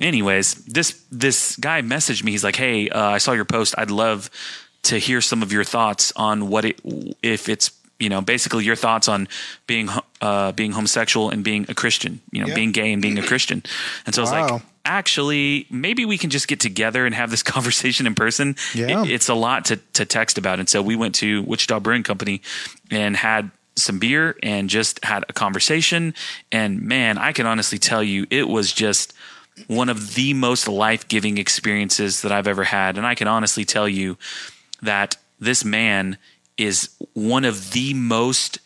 Anyways, this this guy messaged me. He's like, hey, uh, I saw your post. I'd love to hear some of your thoughts on what it if it's you know basically your thoughts on being uh, being homosexual and being a Christian, you know, Yeah. being gay and being a Christian. And so I was like, actually, maybe we can just get together and have this [laughs] conversation in person. Yeah. It- it's a lot to to text about. And so we went to Wichita Brewing Company and had some beer and just had a conversation. And man, I can honestly tell you, it was just one of the most life giving experiences that I've ever had. And I can honestly tell you that this man is one of the most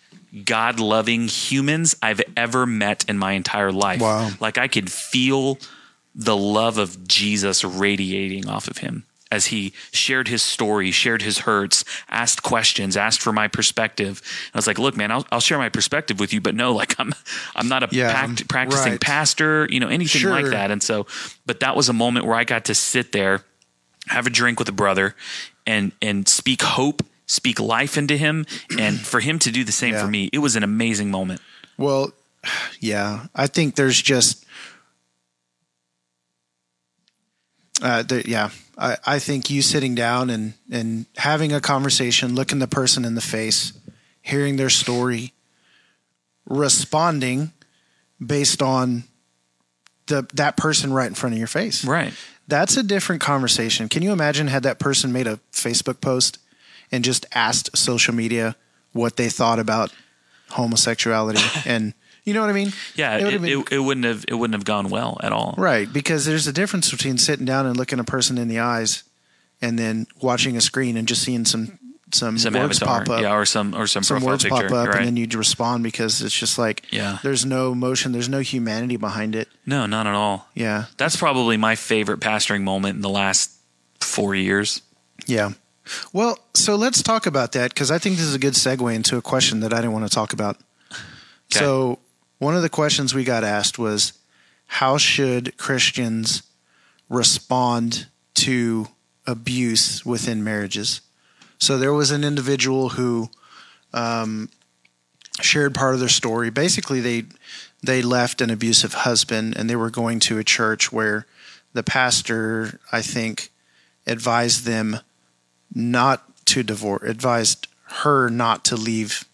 God loving humans I've ever met in my entire life. Wow. Like I could feel the love of Jesus radiating off of him as he shared his story, shared his hurts, asked questions, asked for my perspective. I was like, "Look, man, I'll, I'll share my perspective with you, but no, like I'm, I'm not a Yeah, pact, practicing right. pastor, you know, anything Sure. like that." And so, but that was a moment where I got to sit there, have a drink with a brother, and and speak hope, speak life into him, and for him to do the same Yeah. for me, it was an amazing moment. Well, [sighs] yeah, I think there's just, uh, there, yeah, I, I think you sitting down and and having a conversation, looking the person in the face, hearing their story, responding based on the that person right in front of your face. Right. That's a different conversation. Can you imagine had that person made a Facebook post and just asked social media what they thought about homosexuality [laughs] and you know what I mean? Yeah, It it, would've it, been- it, wouldn't have it wouldn't have gone well at all. right because there's a difference between sitting down and looking a person in the eyes and then watching a screen and just seeing some some, Some words avatar, pop up. yeah, or some or some, some words picture, pop up right? and then you respond because it's just like Yeah. there's no emotion, there's no humanity behind it. no, not at all. Yeah. That's probably my favorite pastoring moment in the last four years. Yeah. Well, so let's talk about that because I think this is a good segue into a question that I didn't want to talk about. Okay. So, one of the questions we got asked was how should Christians respond to abuse within marriages? So, there was an individual who um, shared part of their story. Basically, they they left an abusive husband and they were going to a church where the pastor, I think, advised them not to divorce, advised her not to leave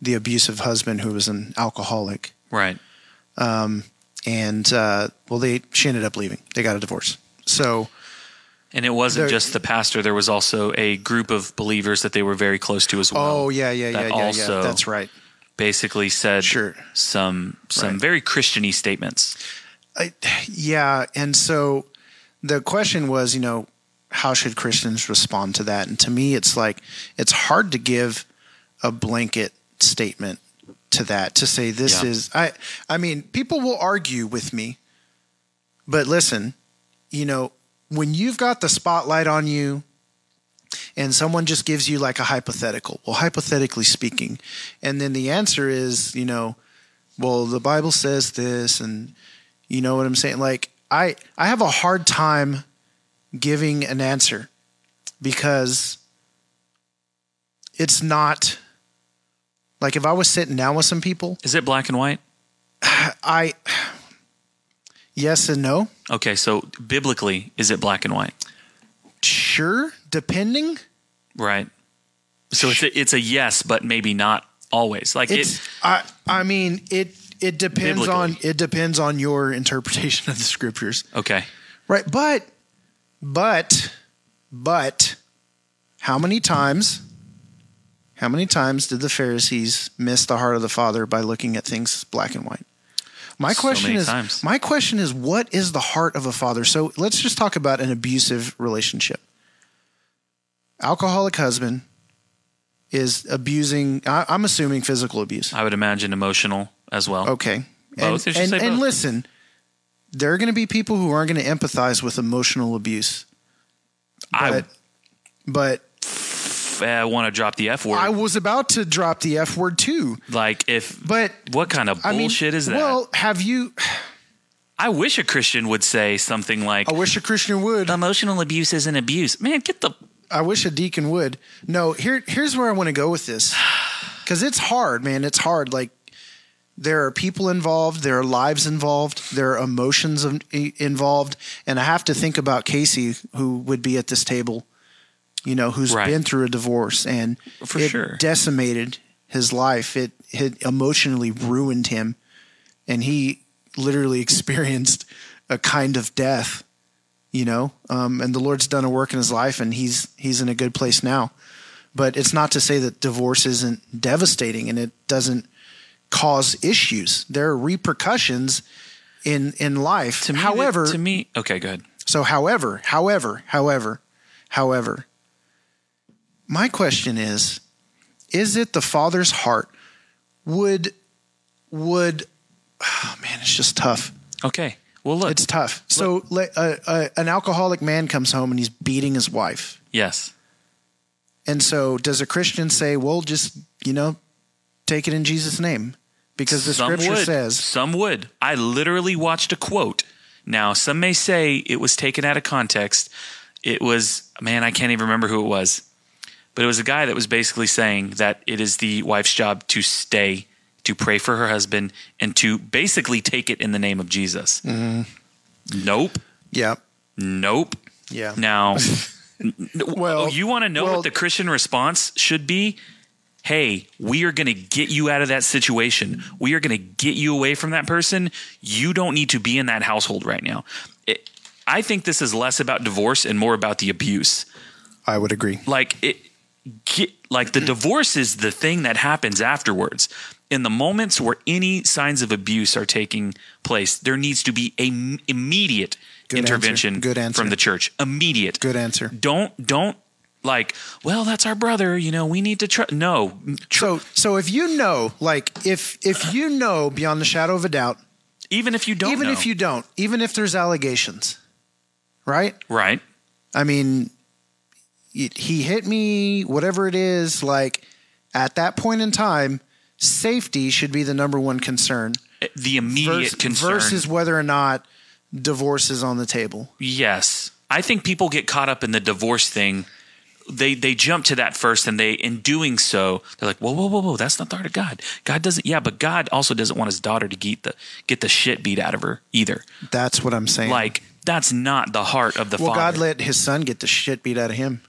the abusive husband who was an alcoholic. Right. And uh, well, they she ended up leaving. They got a divorce. So And it wasn't just the pastor. There was also a group of believers that they were very close to as well. oh yeah yeah yeah yeah also yeah that's right. Basically said Sure. some some Right. very Christiany statements. I, yeah, and so the question was, you know, how should Christians respond to that? And to me, it's like it's hard to give a blanket statement to that to say this Yeah. is I I mean, people will argue with me. But listen, you know, when you've got the spotlight on you and someone just gives you like a hypothetical. Well, hypothetically speaking, and then the answer is, you know, well, the Bible says this, and you know what I'm saying. Like I, I have a hard time giving an answer because it's not like if I was sitting down with some people, Is it black and white? I yes and no. Okay, so biblically, is it black and white? Sure, depending. Right. So it's a, it's a yes, but maybe not always. Like It's it. I I mean it it depends Biblically. on it depends on your interpretation of the scriptures. Okay. Right, but but but how many times how many times did the Pharisees miss the heart of the Father by looking at things black and white? My So question is times. my question is what is the heart of a father? So let's just talk about an abusive relationship. Alcoholic husband is abusing I, I'm assuming physical abuse. I would imagine emotional as well. Okay. Both? And, and, and listen, there are going to be people who aren't going to empathize with emotional abuse. I But, but uh, want to drop the F word. I was about to drop the F word too. like if. But what kind of I mean, bullshit is that? Well, have you? I wish a Christian would say something like, I wish a Christian would. "Emotional abuse isn't abuse." Man, get the. I wish a deacon would. No, here here's where I want to go with this. [sighs] Cuz it's hard, man. It's hard like there are people involved, there are lives involved, there are emotions in- involved, and I have to think about Casey who would be at this table, you know, who's Right. been through a divorce and For it sure. decimated his life. It had emotionally ruined him and he literally [laughs] experienced a kind of death you know um, and the lord's done a work in his life and he's he's in a good place now but it's not to say that divorce isn't devastating and it doesn't cause issues there are repercussions in in life To me, however to me, okay, go ahead. so however however however however my question is is it the father's heart would would oh man it's just tough Okay. Well, look. it's tough. So uh, uh, an alcoholic man comes home and he's beating his wife. yes. And so does a Christian say, "Well, just, you know, take it in Jesus name?" Because the some scripture would. says, Some would. I literally watched a quote. Now, some may say it was taken out of context. It was, man, I can't even remember who it was. But it was a guy that was basically saying that it is the wife's job to stay, to pray for her husband, and to basically take it in the name of Jesus. Mm-hmm. Nope. "Yeah. Nope. Yeah." Now, [laughs] Well, you want to know well- what the Christian response should be? Hey, we are going to get you out of that situation. We are going to get you away from that person. You don't need to be in that household right now. It, I think this is less about divorce and more about the abuse. I would agree. Like it, get, like the divorce is the thing that happens afterwards. In the moments where any signs of abuse are taking place, there needs to be a m- immediate Good answer. intervention Good answer. from the church. Immediate. Good answer. Don't don't like. Well, that's our brother. You know, we need to try. No, So so if you know, like if if you know beyond the shadow of a doubt, even if you don't, even know. if you don't, even if there's allegations, right? right, I mean, he hit me, whatever it is, like at that point in time, safety should be the number one concern uh, the immediate vers- concern. versus whether or not divorce is on the table. Yes. I think people get caught up in the divorce thing. They they jump to that first and they in doing so, they're like, Whoa, whoa, whoa, whoa, that's not the heart of God. God doesn't yeah, but God also doesn't want his daughter to get the get the shit beat out of her either. That's what I'm saying. Like, that's not the heart of the well, father. God let his son get the shit beat out of him.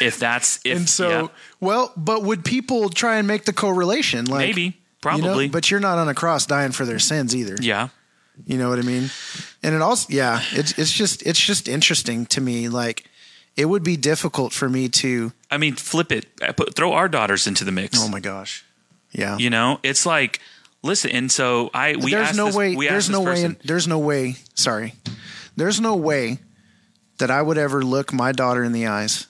If that's [laughs] if and so, yeah, well, but would people try and make the correlation? Like, maybe, you know, probably. but you're not on a cross dying for their sins either. yeah. You know what I mean? And it also, yeah, it's it's just it's just interesting to me. Like, it would be difficult for me to. I mean, flip it. Uh, put, throw our daughters into the mix. Oh my gosh, yeah. You know, it's like listen, and so I we there's asked no this- way. we There's no way. There's no way. Sorry, there's no way that I would ever look my daughter in the eyes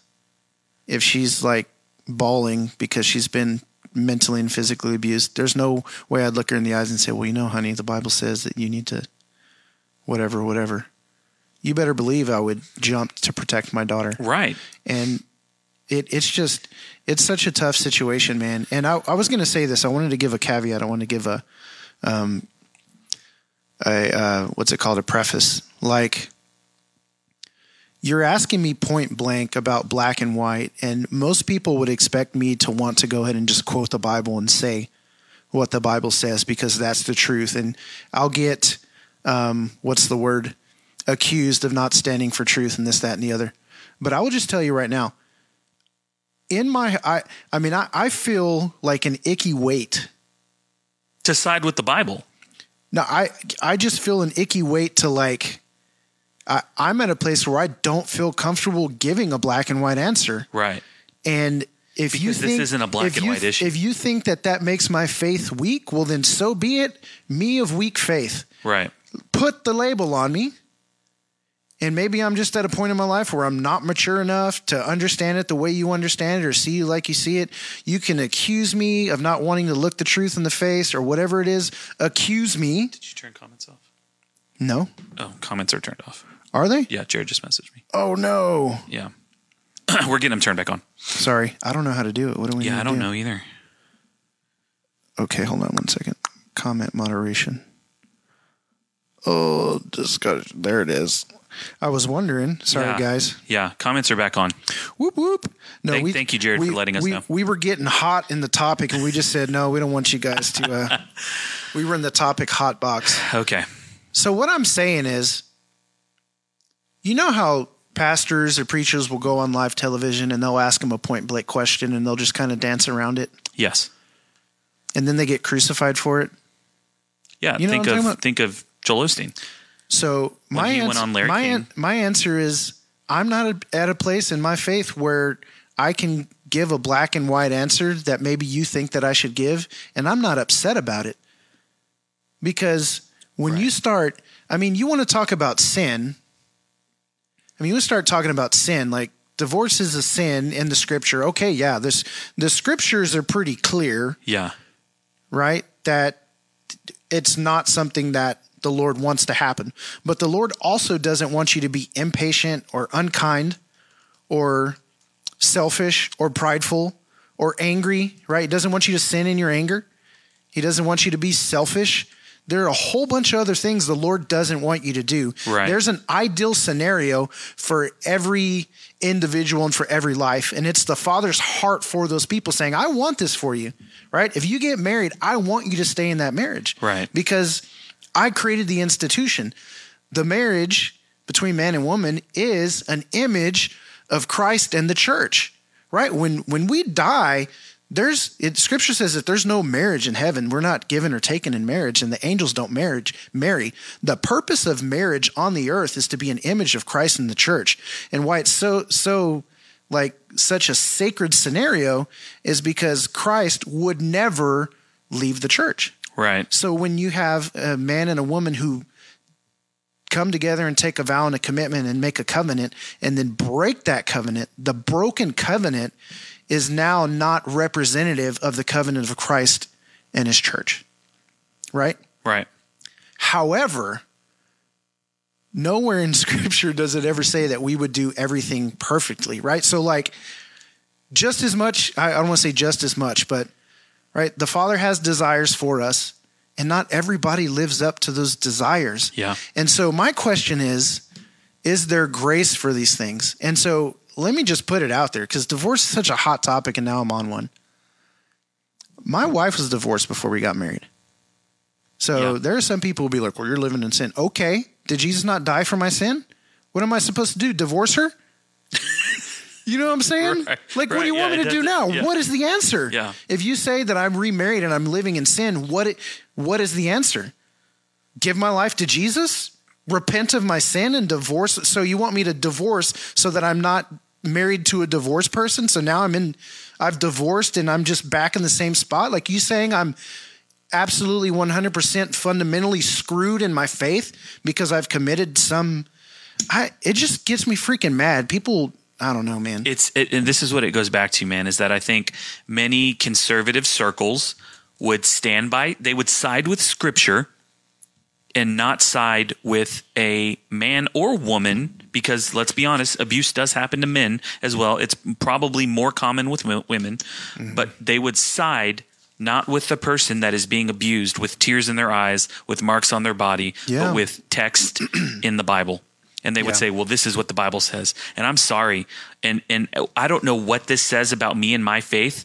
if she's like bawling because she's been mentally and physically abused. There's no way I'd look her in the eyes and say, "Well, you know, honey, the Bible says that you need to, whatever, whatever." you better believe I would jump to protect my daughter. Right. And it, it's just it's such a tough situation, man. And I, I was going to say this. I wanted to give a caveat. I wanted to give a um a uh, what's it called a preface like you're asking me point blank about black and white, and most people would expect me to want to go ahead and just quote the Bible and say what the Bible says because that's the truth. And I'll get, um, what's the word, accused of not standing for truth and this, that, and the other. But I will just tell you right now, in my, I, I mean, I, I feel like an icky weight. To side with the Bible. No, I, I just feel an icky weight to like, I, I'm at a place where I don't feel comfortable giving a black and white answer. Right. And if you Because this isn't a black if and you- white issue. if you think that that makes my faith weak, well then so be it. Me of weak faith, Right. put the label on me. And maybe I'm just at a point in my life where I'm not mature enough to understand it the way you understand it or see you like you see it. You can accuse me of not wanting to look the truth in the face or whatever it is. Accuse me. Did you turn comments off? No. Oh, comments are turned off. Are they? Yeah, Jared just messaged me. Oh no. Yeah. [clears throat] We're getting them turned back on. Sorry. I don't know how to do it. What do we Yeah, I don't do? know either. Okay, hold on one second. Comment moderation. Oh, got there. It is. I was wondering. Sorry, Yeah. guys. Yeah, comments are back on. Whoop whoop. No, Thank- thank you, Jared, we, for letting us we, know. We were getting hot in the topic, and we just said no. We don't want you guys to. Uh, [laughs] we were in the topic hot box. Okay. So what I'm saying is, you know how pastors or preachers will go on live television and they'll ask them a point blank question and they'll just kind of dance around it, Yes. and then they get crucified for it. Yeah. You know think of think of Joel Osteen. So my he went on Larry my an- my answer is I'm not a, at a place in my faith where I can give a black and white answer that maybe you think that I should give, and I'm not upset about it because when you start, I mean, you want to talk about sin. I mean, you start talking about sin, like divorce is a sin in the scripture. Okay, yeah, this the scriptures are pretty clear Yeah. right? That it's not something that the Lord wants to happen. But the Lord also doesn't want you to be impatient or unkind or selfish or prideful or angry, right? He doesn't want you to sin in your anger. He doesn't want you to be selfish. There are a whole bunch of other things the Lord doesn't want you to do. Right. There's an ideal scenario for every individual and for every life. And it's the Father's heart for those people saying, I want this for you, right? If you get married, I want you to stay in that marriage. Right. Because I created the institution. The marriage between man and woman is an image of Christ and the church, right? When when we die, there's it, scripture says that there's no marriage in heaven. We're not given or taken in marriage, and the angels don't marriage marry. The purpose of marriage on the earth is to be an image of Christ in the church. And why it's so so like such a sacred scenario is because Christ would never leave the church. Right. So when you have a man and a woman who come together and take a vow and a commitment and make a covenant and then break that covenant, the broken covenant is now not representative of the covenant of Christ and his church. Right? Right. However, nowhere in [laughs] scripture does it ever say that we would do everything perfectly, right? So, like, just as much, I don't want to say just as much, but, right, the Father has desires for us, and not everybody lives up to those desires. Yeah. And so, my question is, is there grace for these things? And so, let me just put it out there because divorce is such a hot topic, and now I'm on one. My wife was divorced before we got married. So Yeah. there are some people who be like, "Well, you're living in sin." Okay, did Jesus not die for my sin? What am I supposed to do? Divorce her? [laughs] you know what I'm saying? Right, Like, what do you want me to do now? yeah. What is the answer? Yeah. If you say that I'm remarried and I'm living in sin, what it, what is the answer? Give my life to Jesus? Repent of my sin and divorce? So you want me to divorce so that I'm not married to a divorced person? So now I'm in, I've divorced and I'm just back in the same spot? Like you saying I'm absolutely 100% fundamentally screwed in my faith because I've committed some I it just gets me freaking mad. People I don't know, man. It's it, and this is what it goes back to, man. Is that I think many conservative circles would stand by, they would side with Scripture and not side with a man or woman because let's be honest abuse does happen to men as well. It's probably more common with wo- women mm-hmm. but they would side not with the person that is being abused with tears in their eyes with marks on their body Yeah. but with text [clears throat] in the bible. And they would Yeah. say well this is what the bible says. And i'm sorry. And and i don't know what this says about me and my faith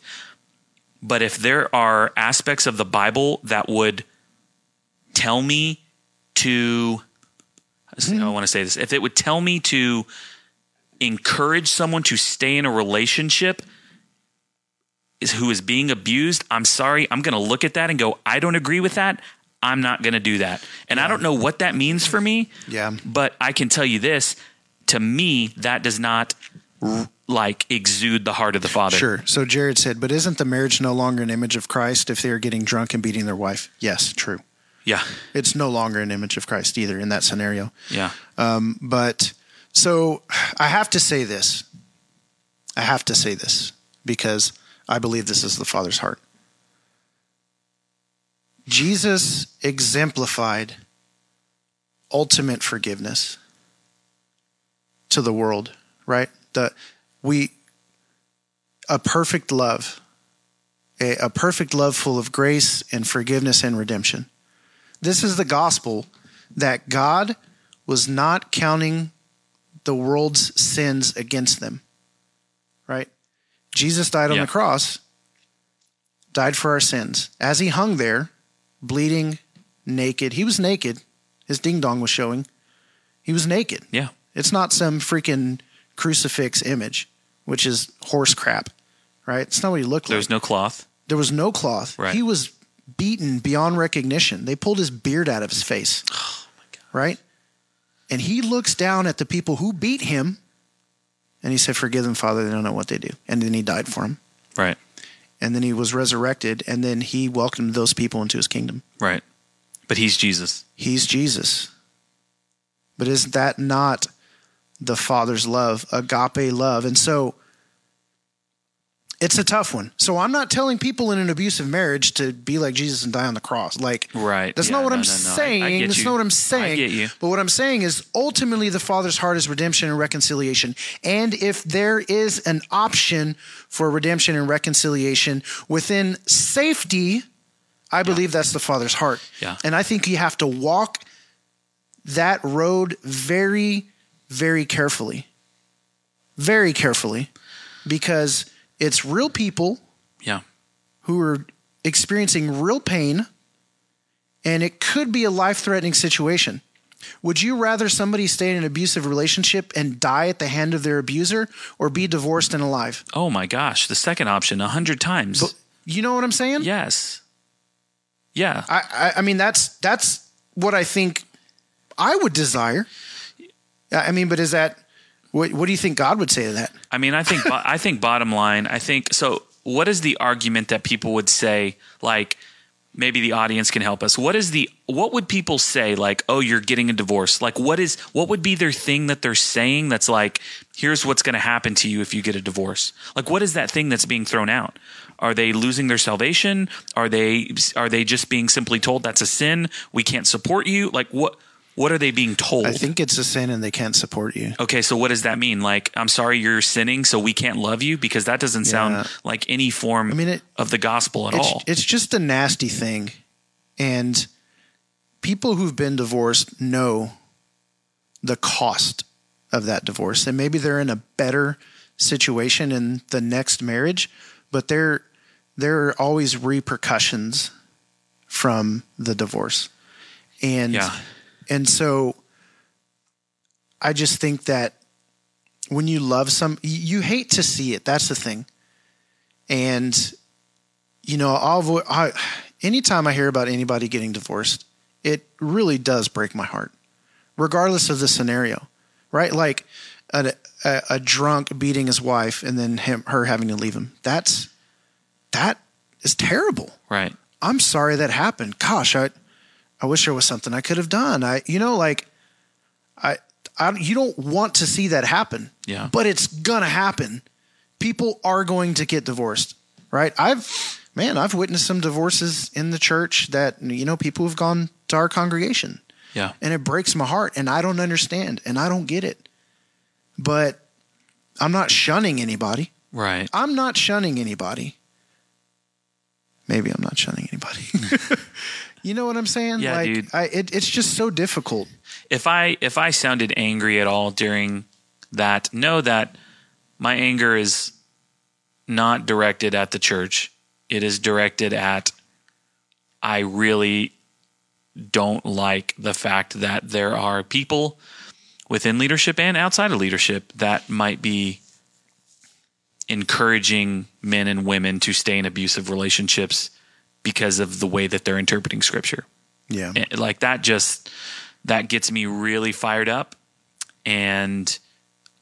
but if there are aspects of the bible that would tell me to I want to say this if it would tell me to encourage someone to stay in a relationship is who is being abused I'm sorry I'm going to look at that and go I don't agree with that I'm not going to do that and I don't know what that means for me Yeah. but I can tell you this to me that does not r- like exude the heart of the father Sure. So Jared said, but isn't the marriage no longer an image of Christ if they are getting drunk and beating their wife? Yes, true. Yeah It's no longer an image of Christ either in that scenario. yeah um, But so I have to say this. I have to say this because I believe this is the Father's heart. Jesus exemplified ultimate forgiveness to the world, right? The we a perfect love, a, a perfect love full of grace and forgiveness and redemption. This is the gospel that God was not counting the world's sins against them. Right? Jesus died on Yeah. the cross, died for our sins. As he hung there, bleeding, naked, he was naked. His ding dong was showing. He was naked. yeah It's not some freaking crucifix image, which is horse crap, right? It's not what he looked there like. There was no cloth there was no cloth. Right. He was beaten beyond recognition. They pulled his beard out of his face. Oh, Right? And he looks down at the people who beat him and he said, Forgive them, Father, they don't know what they do. And then he died for them. right And then he was resurrected and then he welcomed those people into his kingdom. right but he's Jesus He's Jesus. But isn't that not the Father's love, agape love? And so it's a tough one. So I'm not telling people in an abusive marriage to be like Jesus and die on the cross. Like, Right. That's Yeah, not what no, I'm no, no. I- I saying. That's you. not what I'm I saying. get you. But what I'm saying is ultimately the Father's heart is redemption and reconciliation. And if there is an option for redemption and reconciliation within safety, I believe that's the Father's heart. Yeah. And I think you have to walk that road very, very carefully. Very carefully. Because it's real people Yeah. who are experiencing real pain and it could be a life threatening situation. Would you rather somebody stay in an abusive relationship and die at the hand of their abuser or be divorced and alive? Oh my gosh, the second option a hundred times. You know what I'm saying? yes. Yeah. I, I, I mean, that's that's what I think I would desire. I mean, but is that what? What do you think God would say to that? I mean, I think I think bottom line, I think so. What is the argument that people would say? Like, maybe the audience can help us. What is the what would people say? Like, oh, you're getting a divorce. Like, what is what would be their thing that they're saying? That's like, here's what's going to happen to you if you get a divorce. Like, what is that thing that's being thrown out? Are they losing their salvation? Are they are they just being simply told that's a sin? We can't support you. Like, what what are they being told? I think it's a sin and they can't support you. Okay, so what does that mean? Like, I'm sorry you're sinning, so we can't love you because that doesn't Yeah. sound like any form I mean, it- of the gospel at it's, all. It's just a nasty thing. And people who've been divorced know the cost of that divorce. And maybe they're in a better situation in the next marriage, but there there are always repercussions from the divorce. And Yeah. And so I just think that when you love some you hate to see it. That's the thing. And you know, I'll avo- I, anytime I hear about anybody getting divorced, it really does break my heart, regardless of the scenario, right? Like a, a, a drunk beating his wife and then him, her having to leave him. That's that is terrible. right. I'm sorry that happened. Gosh, I, I wish there was something I could have done. I, you know, like, I, I, you don't want to see that happen. Yeah. But it's gonna happen. People are going to get divorced, right? I've, man, I've witnessed some divorces in the church that you know people have gone to our congregation, Yeah. And it breaks my heart and I don't understand and I don't get it. But I'm not shunning anybody. Right. I'm not shunning anybody. Maybe I'm not shunning anybody. [laughs] you know what I'm saying? Yeah, like, dude. I, it, it's just so difficult. if I if I sounded angry at all during that, know that my anger is not directed at the church. It is directed at I really don't like the fact that there are people within leadership and outside of leadership that might be encouraging men and women to stay in abusive relationships because of the way that they're interpreting scripture Yeah. And, like that just that gets me really fired up and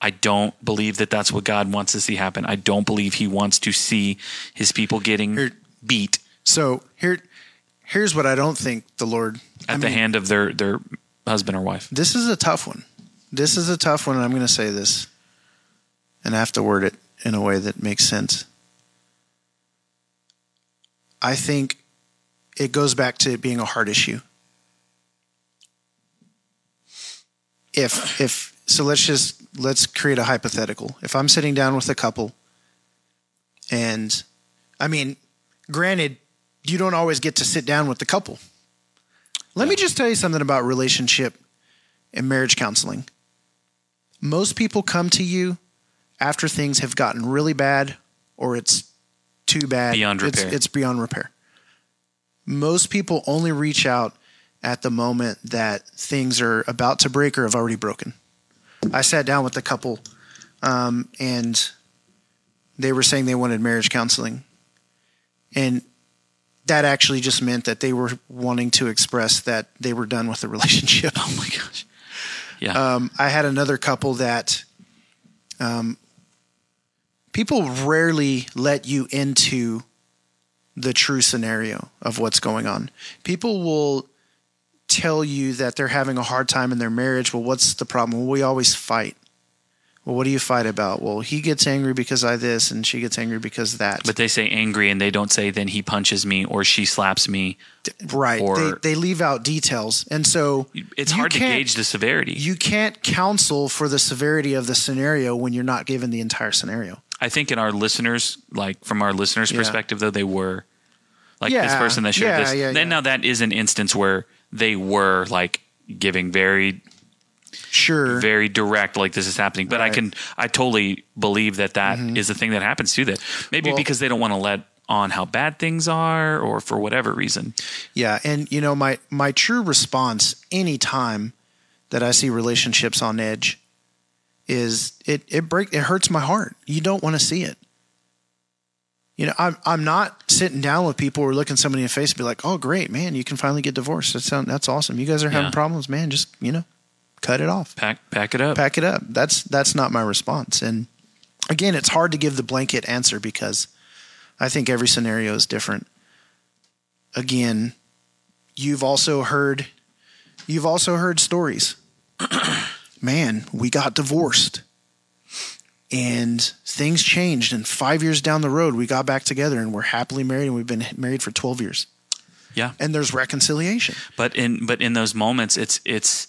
i don't believe that that's what god wants to see happen i don't believe he wants to see his people getting Here- beat So here, here's what I don't think the Lord. at I the mean, hand of their their husband or wife This is a tough one. This is a tough one, and I'm going to say this, and I have to word it in a way that makes sense. I think it goes back to it being a heart issue. If if so, let's just let's create a hypothetical. If I'm sitting down with a couple, and I mean, granted, you don't always get to sit down with the couple. Let me just tell you something about relationship and marriage counseling. Most people come to you after things have gotten really bad or it's too bad. Beyond It's, it's beyond repair. Most people only reach out at the moment that things are about to break or have already broken. I sat down with a couple um, and they were saying they wanted marriage counseling. And that actually just meant that they were wanting to express that they were done with the [laughs] relationship. oh my gosh yeah Um, I had another couple that um, people rarely let you into the true scenario of what's going on. People will tell you that they're having a hard time in their marriage. Well, what's the problem? Well, we always fight. Well, what do you fight about? Well, he gets angry because I this, and she gets angry because that. but they say angry and they don't say then he punches me or she slaps me right, or- they they leave out details, and so it's hard to gauge the severity you can't counsel for the severity of the scenario when you're not given the entire scenario. I think in our listeners, like from our listeners' Yeah. perspective, though they were like this person that shared yeah, this. yeah, then yeah. now that is an instance where they were like giving very, Sure. very direct, like this is happening. But I Right. Mm-hmm. can, I totally believe that that is a thing that happens to that. Maybe Well- because they don't want to let on how bad things are, or for whatever reason. Yeah, and you know my my true response anytime that I see relationships on edge is it it break it hurts my heart. You don't want to see it. You know, I'm I'm not sitting down with people or looking somebody in the face and be like, "Oh, great, man, you can finally get divorced. That sound that's awesome. You guys are having Yeah. problems, man. Just you know, cut it off." Pack, pack it up. pack it up. That's that's not my response. And again, it's hard to give the blanket answer because I think every scenario is different. Again, you've also heard you've also heard stories. [clears throat] Man, we got divorced. And things changed and 5 years down the road we got back together and we're happily married and we've been married for 12 years. yeah. And there's reconciliation. But in but in those moments, it's it's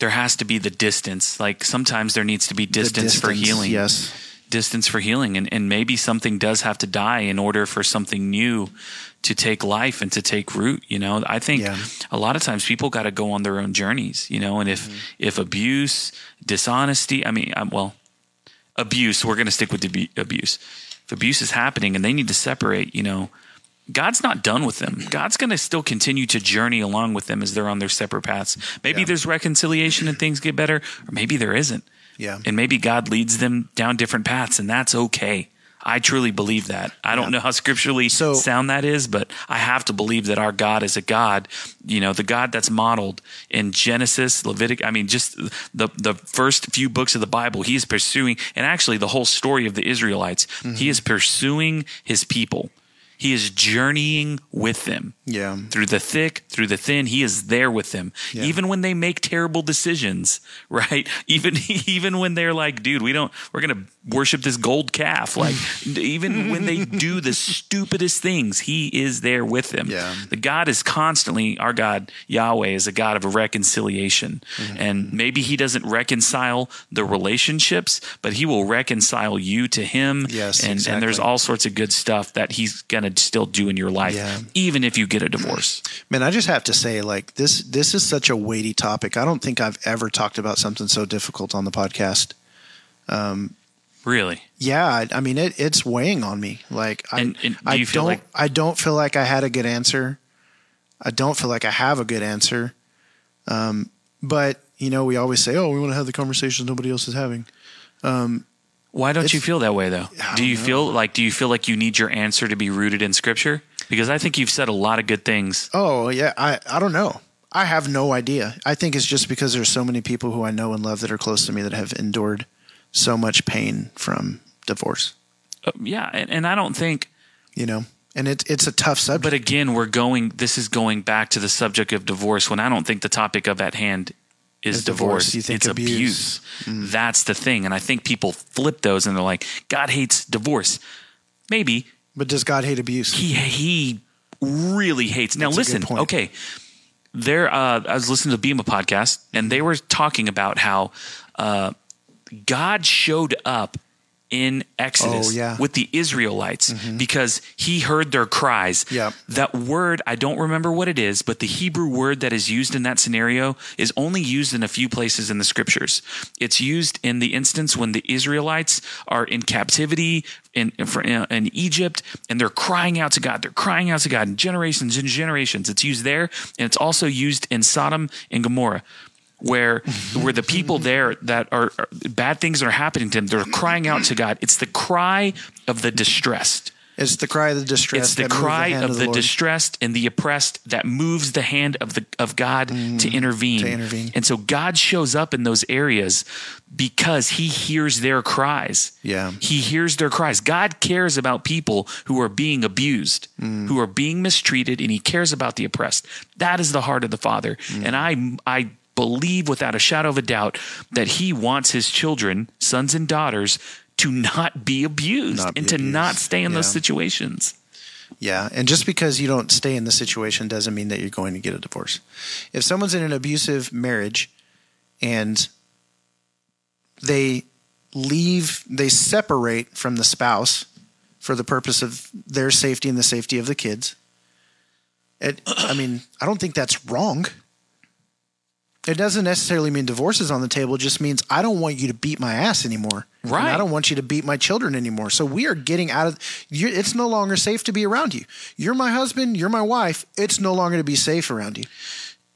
there has to be the distance. Like sometimes there needs to be The distance, for healing. Yes. Distance for healing and, and maybe something does have to die in order for something new to take life and to take root you know i think Yeah. a lot of times people got to go on their own journeys you know and if Mm-hmm. if abuse dishonesty i mean um, well abuse we're going to stick with abuse if abuse is happening and they need to separate you know God's not done with them. God's going to still continue to journey along with them as they're on their separate paths. Maybe Yeah. there's reconciliation and things get better, or maybe there isn't Yeah. and maybe God leads them down different paths, and that's okay. I truly believe that. I don't know how scripturally So- sound that is, but I have to believe that our God is a God, you know, the God that's modeled in Genesis, Leviticus. I mean, just the the first few books of the Bible. He is pursuing, and actually the whole story of the Israelites. He mm-hmm. is pursuing his people. He is journeying with them Yeah. through the thick, through the thin. He is there with them, Yeah. even when they make terrible decisions, [laughs] right? Even [laughs] even when they're like, "Dude, we don't, we're gonna worship this gold calf." Like, [laughs] even when they do the stupidest things, He is there with them. Yeah. The God is constantly our God Yahweh is a God of reconciliation, Mm-hmm. and maybe He doesn't reconcile the relationships, but He will reconcile you to Him. Yes, and and there's all sorts of good stuff that He's gonna still do in your life, Yeah. even if you get a divorce. Man, I just have to say, like this, this is such a weighty topic. I don't think I've ever talked about something so difficult on the podcast. Really. Yeah, I, I mean, it, it's weighing on me. Like, I, And- and do I feel don't, like- I don't feel like I had a good answer. I don't feel like I have a good answer. Um, but you know, we always say, "Oh, we want to have the conversations nobody else is having." Why don't you feel that way though? Do you don't feel like do you feel like you need your answer to be rooted in scripture? Because I think you've said a lot of good things. Oh yeah, I I don't know. I have no idea. I think it's just because there's so many people who I know and love that are close to me that have endured so much pain from divorce. Uh, yeah, and, and I don't think You know, and it's it's a tough subject. but again, we're going this is going back to the subject of divorce when I don't think the topic of at hand is divorce. divorce. You think it's abuse. abuse. That's the thing. And I think people flip those and they're like, God hates divorce. Maybe But does God hate abuse? he he really hates. Now That's listen, okay. There, uh, I was listening to the Bema podcast, and they were talking about how uh, God showed up in Exodus Oh, yeah. Mm-hmm. with the Israelites because He heard their cries. Yep. That word, I don't remember what it is, but the Hebrew word that is used in that scenario is only used in a few places in the scriptures. It's used in the instance when the Israelites are in captivity in, in, in Egypt and they're crying out to God. They're crying out to God in generations and generations. It's used there, and it's also used in Sodom and Gomorrah. Where, where the people there that are, are bad things are happening to them, they're crying out to God. It's the cry of the distressed. It's the cry of the distressed. It's the cry hand of the, Lord. distressed and the oppressed that moves the hand of the of God to intervene. To intervene. And so God shows up in those areas because he hears their cries. Yeah. He hears their cries. God cares about people who are being abused, Mm. who are being mistreated, and he cares about the oppressed. That is the heart of the Father. Mm. And I I believe without a shadow of a doubt that he wants his children, sons and daughters, to not be abused Not be and to not stay in those situations. Yeah, and just because you don't stay in the situation doesn't mean that you're going to get a divorce. If someone's in an abusive marriage and they leave, they separate from the spouse for the purpose of their safety and the safety of the kids. It, I mean, I don't think that's wrong. It doesn't necessarily mean divorce is on the table. It just means I don't want you to beat my ass anymore. And Right. I don't want you to beat my children anymore. So we are getting out of. you it's no longer safe to be around you. You're my husband. You're my wife. It's no longer to be safe around you.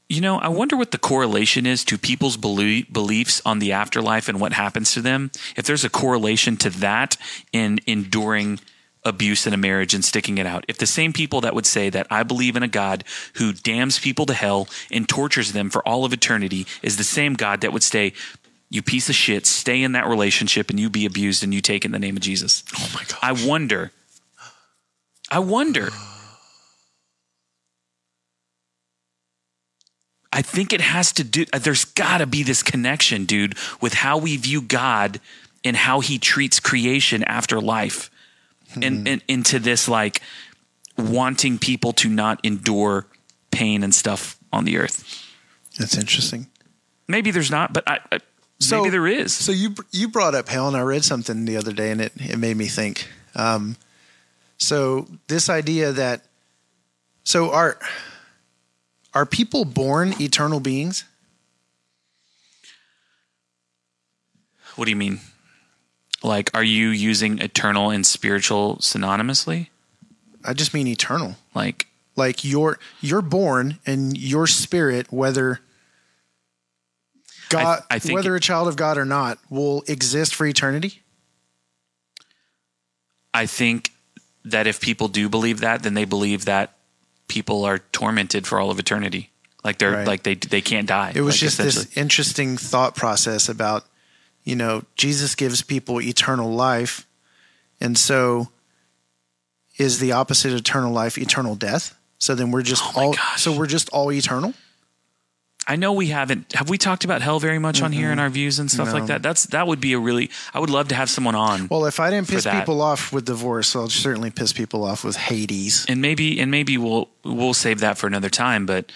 You know, I wonder what the correlation is to people's belie- beliefs on the afterlife and what happens to them. If there's a correlation to that in enduring abuse in a marriage and sticking it out. If the same people that would say that I believe in a God who damns people to hell and tortures them for all of eternity is the same God that would say, you piece of shit, stay in that relationship and you be abused and you take it in the name of Jesus. Oh my god. I wonder. I wonder. I think it has to do, uh, there's got to be this connection, dude, with how we view God and how he treats creation after life and, and into this like wanting people to not endure pain and stuff on the earth. That's interesting. Maybe there's not, but I, I, So- maybe there is. So you you brought up hell, and I read something the other day, and it it made me think. Um, so this idea that so are are people born eternal beings? What do you mean? Like, are you using eternal and spiritual synonymously? I just mean eternal. Like, Like you're you're born, and your spirit, whether God, I think- whether a child of God or not, will exist for eternity. I think that if people do believe that, then they believe that people are tormented for all of eternity. Like they're Right. like they they can't die. It was Like, just this interesting thought process about, you know, Jesus gives people eternal life. And so is the opposite of eternal life, eternal death. So then we're just Oh all gosh. so we're just all eternal. I know we haven't. Have we talked about hell very much on here in our views and stuff like Mm-hmm. That? That's that would be a really. I would love to have someone on, Well, if I didn't piss that. people off with divorce, I'll certainly piss people off with Hades. and maybe and maybe we'll we'll save that for another time. But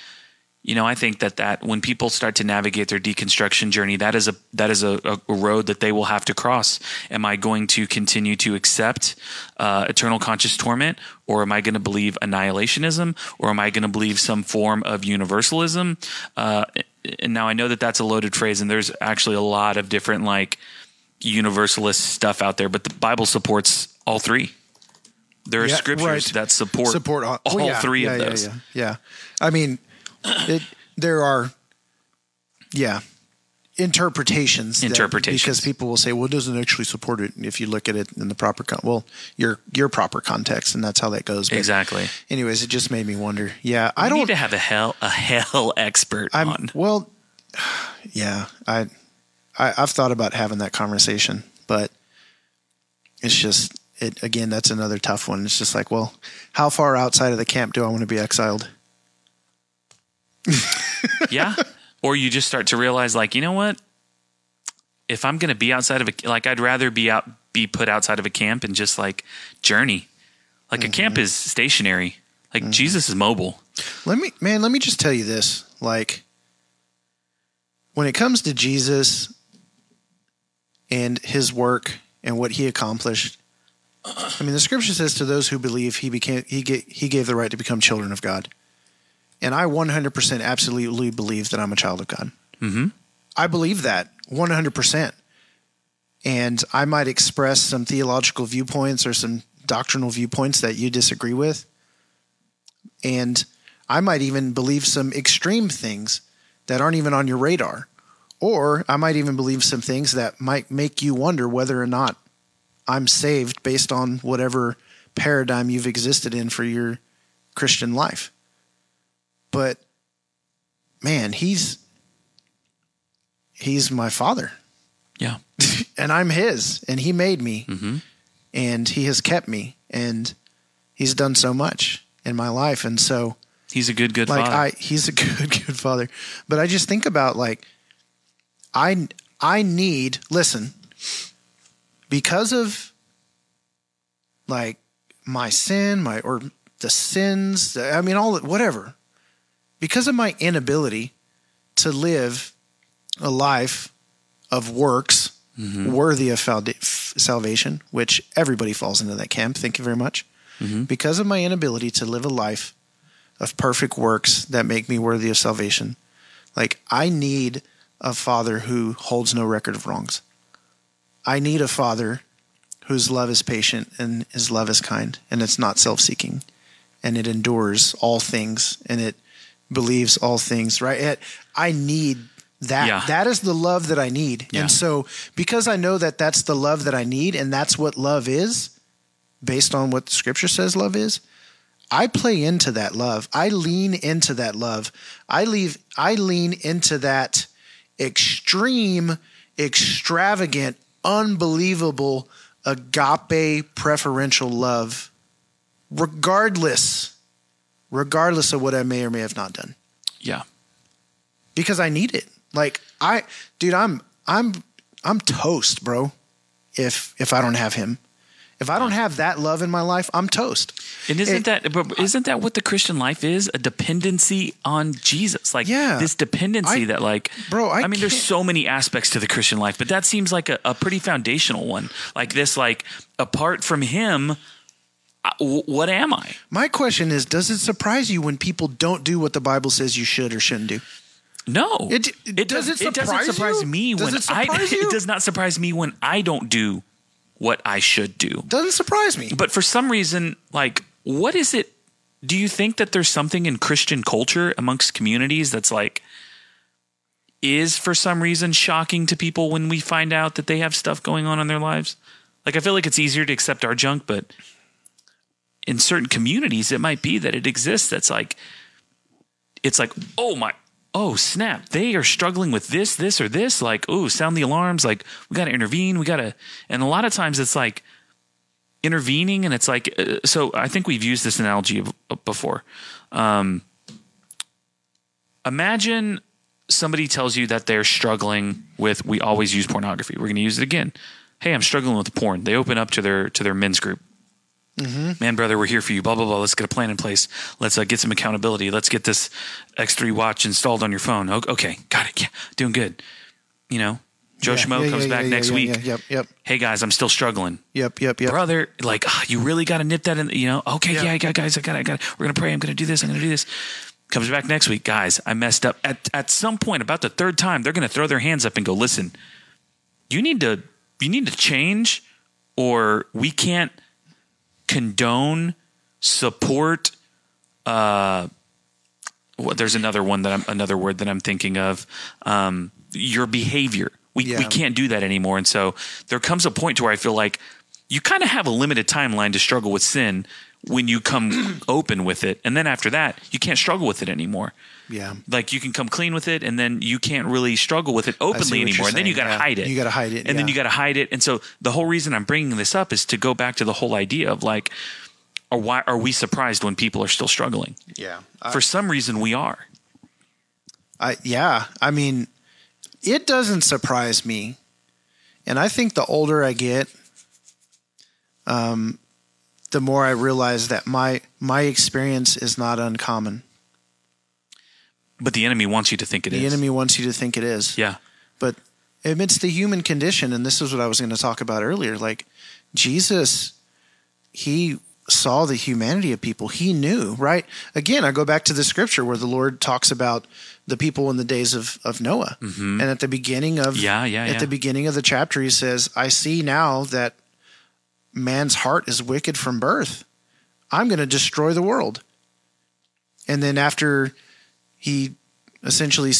you know, I think that that when people start to navigate their deconstruction journey, that is a that is a, a road that they will have to cross. Am I going to continue to accept uh, eternal conscious torment, or am I going to believe annihilationism, or am I going to believe some form of universalism? Uh, and now I know that that's a loaded phrase, and there's actually a lot of different like universalist stuff out there, but the Bible supports all three. There are Yeah, scriptures right. that support, Support all, all well, yeah, three yeah, of yeah, those. Yeah, yeah. I mean, it, there are, yeah, interpretations. that- Interpretations. because people will say, "Well, it doesn't actually support it." If you look at it in the proper, con- well, your your proper context, and that's how that goes. But Exactly. Anyways, it just made me wonder. Yeah, I I don't. need to have a hell a hell expert I'm on. well. Yeah, I, I I've thought about having that conversation, but it's just it again. That's another tough one. It's just like, well, how far outside of the camp do I want to be exiled? Yeah. Or you just start to realize, like, you know what? If I'm going to be outside of a like, I'd rather be out be put outside of a camp and just like journey. Like a mm-hmm. camp is stationary. Like mm-hmm. Jesus is mobile. Let me, man, let me just tell you this. Like, when it comes to Jesus and his work and what he accomplished, I mean, the scripture says to those who believe, he became, he gave, he gave the right to become children of God. And I 100% absolutely believe that I'm a child of God. Mm-hmm. I believe that 100%. And I might express some theological viewpoints or some doctrinal viewpoints that you disagree with. And I might even believe some extreme things that aren't even on your radar. Or I might even believe some things that might make you wonder whether or not I'm saved based on whatever paradigm you've existed in for your Christian life. But man, he's he's my father Yeah. [laughs] and I'm his and he made me Mm-hmm. and he has kept me and he's done so much in my life and so He's a good, good like father. I he's a [laughs] good good father but I just think about like I I need listen because of like my sin my or the sins I mean all whatever because of my inability to live a life of works mm-hmm. worthy of salvation, which everybody falls into that camp. Thank you very much. Mm-hmm. Because of my inability to live a life of perfect works that make me worthy of salvation, like I need a father who holds no record of wrongs. I need a father whose love is patient and his love is kind and it's not self seeking and it endures all things and it believes all things, right? It, I need that. Yeah. That is the love that I need. Yeah. And so, because I know that that's the love that I need and that's what love is, based on what the scripture says love is, I play into that love. I lean into that love. I leave I lean into that extreme, extravagant, unbelievable agape preferential love regardless regardless of what I may or may have not done yeah. because I need it. Like I dude, I'm I'm I'm toast, bro. If if I don't have him. If I don't have that love in my life, I'm toast. And isn't It- that but isn't that what the Christian life is? A dependency on Jesus. Like Yeah. this dependency I- that like Bro, I mean there's so many aspects to the Christian life, but that seems like a, a pretty foundational one. Like this like apart from him I- what am I? My question is, does it surprise you when people don't do what the Bible says you should or shouldn't do? No. It- does it it doesn't surprise surprise you? me Does when it I [laughs] you? it does not surprise me when I don't do what I should do. Doesn't surprise me. But for some reason, like, what is it? Do you think that there's something in Christian culture amongst communities that's like, is for some reason shocking to people when we find out that they have stuff going on in their lives? Like, I feel like it's easier to accept our junk, but in certain communities, it might be that it exists that's like, it's like, oh my, oh snap, they are struggling with this, this, or this. Like, oh, sound the alarms. Like, we got to intervene. We got to, and a lot of times it's like, intervening and it's like uh, so i think we've used this analogy before um, imagine somebody tells you that they're struggling with we always use pornography we're going to use it again hey i'm struggling with porn they open up to their to their men's group man brother we're here for you blah blah blah let's get a plan in place let's uh, get some accountability let's get this x3 watch installed on your phone okay got it yeah doing good you know joe Yeah, schmo yeah, comes yeah, back next week yep, yep, hey guys i'm still struggling yep, yep, yep. brother, like ah, you really got to nip that in. You know, okay, yeah, Yeah. I got guys, I got, I got. We're gonna pray. I'm gonna do this. I'm gonna do this. Comes back next week, guys. I messed up. At at some point, about the third time, they're gonna throw their hands up and go, "Listen, you need to, you need to change, or we can't condone, support." Uh, what, there's another one that I'm another word that I'm thinking of. Um, your behavior. We we can't do that anymore. And so there comes a point to where I feel like you kind of have a limited timeline to struggle with sin when you come [clears throat] open with it, and then after that, you can't struggle with it anymore. Yeah. Like you can come clean with it, and then you can't really struggle with it openly anymore. And then you got to yeah. hide it. You gotta hide it, and then you got to hide it. And so the whole reason I'm bringing this up is to go back to the whole idea of like, or why are we surprised when people are still struggling? Yeah. For some reason, we are. I yeah, I mean, it doesn't surprise me, and I think the older I get, um, the more I realize that my my experience is not uncommon. But the enemy wants you to think it is. The enemy wants you to think it is, Yeah. but amidst the human condition, and this is what I was going to talk about earlier. Like Jesus, he saw the humanity of people. He knew, right? Again, I go back to the scripture where the Lord talks about the people in the days of, of Noah. And at the beginning of Mm-hmm. Yeah, yeah, at yeah. the beginning of the chapter, he says, I see now that man's heart is wicked from birth. I'm going to destroy the world. And then after he essentially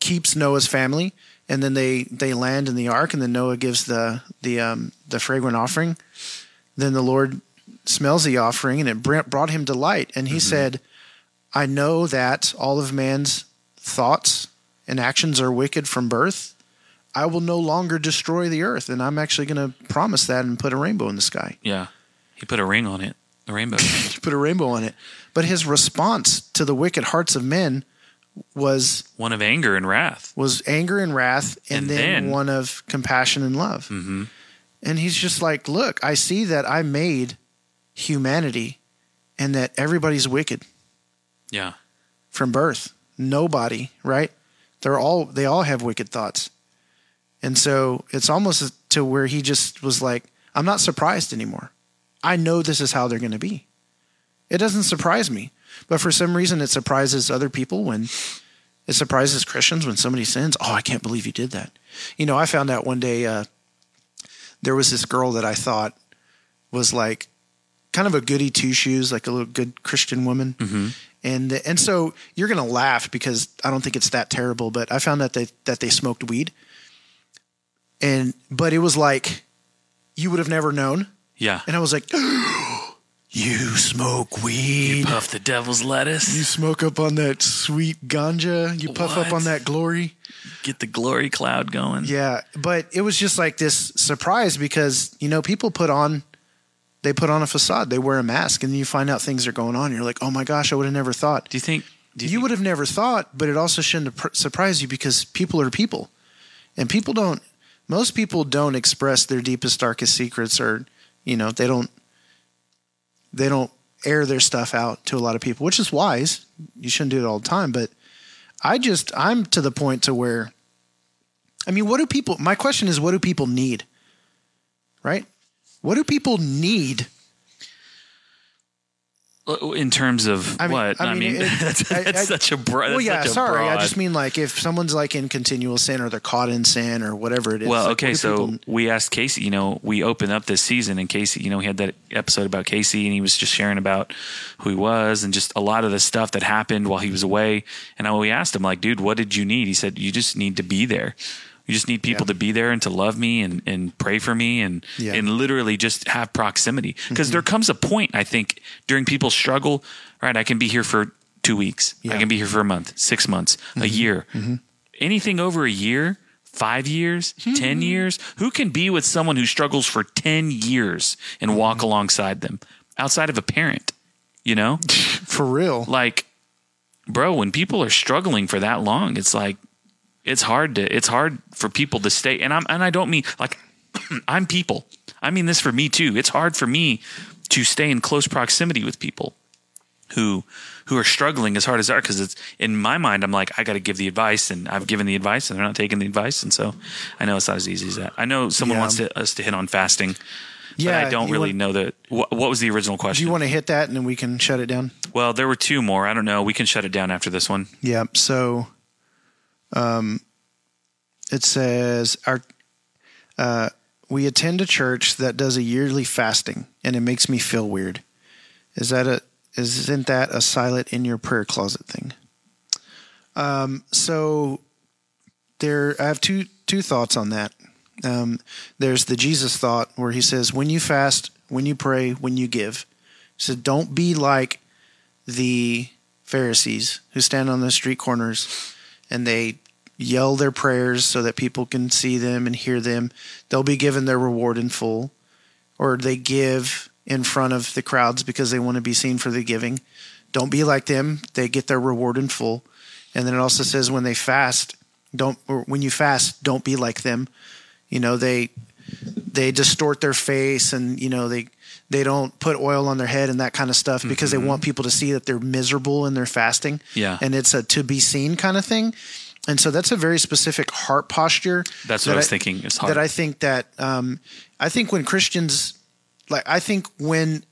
keeps Noah's family, and then they they land in the ark, and then Noah gives the the um, the fragrant offering. Then the Lord smells the offering, and it brought him delight. And he said, "I know that all of man's thoughts and actions are wicked from birth. I will no longer destroy the earth, and I'm actually going to promise that and put a rainbow in the sky." Yeah. He put a ring on it, the rainbow. [laughs] He put a rainbow on it. But his response to the wicked hearts of men was one of anger and wrath. was anger and wrath, and, And then, then- one of compassion and love. Mm-hmm. And he's just like, look, I see that I made humanity, and that everybody's wicked Yeah. from birth. Nobody, right? They're all they all have wicked thoughts, and so it's almost to where he just was like, I'm not surprised anymore. I know this is how they're going to be. It doesn't surprise me, but for some reason, it surprises other people when it surprises Christians when somebody sins. Oh, I can't believe you did that. You know, I found out one day uh, there was this girl that I thought was like kind of a goody two shoes, like a little good Christian woman. And and so you're gonna laugh because I don't think it's that terrible, but I found out that they that they smoked weed. And but it was like you would have never known. Yeah. And I was like, [gasps] You smoke weed. You Puff the devil's lettuce. You smoke up on that sweet ganja. You puff up on that glory. Get the glory cloud going. Yeah, but it was just like this surprise because you know people put on they put on a facade, they wear a mask, and then you find out things are going on. You're like, oh my gosh, I would have never thought. Do you think? Do You, you, think- would have never thought, but it also shouldn't surprised you because people are people, and people don't. Most people don't express their deepest, darkest secrets, or you know, they don't. They don't air their stuff out to a lot of people, which is wise. You shouldn't do it all the time, but I just I'm to the point to where I mean, what do people my question is what do people need? Right? What do people need? In terms of I mean- what? I mean, it- [laughs] that's, I- that's I- such a broad. well, yeah, sorry. I just mean like if someone's like in continual sin or they're caught in sin or whatever it is. Well, like, okay, so people- we asked Casey, you know, we opened up this season and Casey, you know, he had that episode about Casey and he was just sharing about who he was and just a lot of the stuff that happened while he was away. And I, we asked him, like, dude, what did you need? He said, you just need to be there. You just need people Yeah. to be there and to love me and, and pray for me and, Yeah. Mm-hmm. and literally just have proximity. Because there comes a point, I think, during people's struggle, right? I can be here for two weeks. I Yeah. Mm-hmm. can be here for a month, six months, a year. Anything over a year five years, 10 years? Who can be with someone who struggles for 10 years and walk alongside them outside of a parent? You know? [laughs] For real. like bro when people are struggling for that long it's like it's hard to it's hard for people to stay and i'm and i don't mean like [clears throat] i'm people i mean this for me too it's hard for me to stay in close proximity with people who who are struggling as hard as they are because it's in my mind i'm like i got to give the advice and i've given the advice and they're not taking the advice and so i know it's not as easy as that i know someone Yeah. wants to, us to hit on fasting Yeah, but i don't really want- know that what, what was the original question? Do you want to hit that and then we can shut it down? well there were two more i don't know we can shut it down after this one Yeah. So, um, it says our, uh, we attend a church that does a yearly fasting, and it makes me feel weird. Is that a isn't that a silent in your prayer closet thing? Um, so there, I have two two thoughts on that. Um, there's the Jesus thought where he says, when you fast, when you pray, when you give. Said, don't be like the Pharisees who stand on the street corners and they yell their prayers so that people can see them and hear them. They'll be given their reward in full, or they give in front of the crowds because they want to be seen for the giving. Don't be like them. They get their reward in full. And then it also says when they fast, don't or when you fast, don't be like them. You know, they they distort their face and you know they they don't put oil on their head and that kind of stuff because they want people to see that they're miserable in their fasting. Yeah. And it's a to be seen kind of thing. And so that's a very specific heart posture. That's what that I was thinking. It's hard. That I think that um, I think when Christians like I think when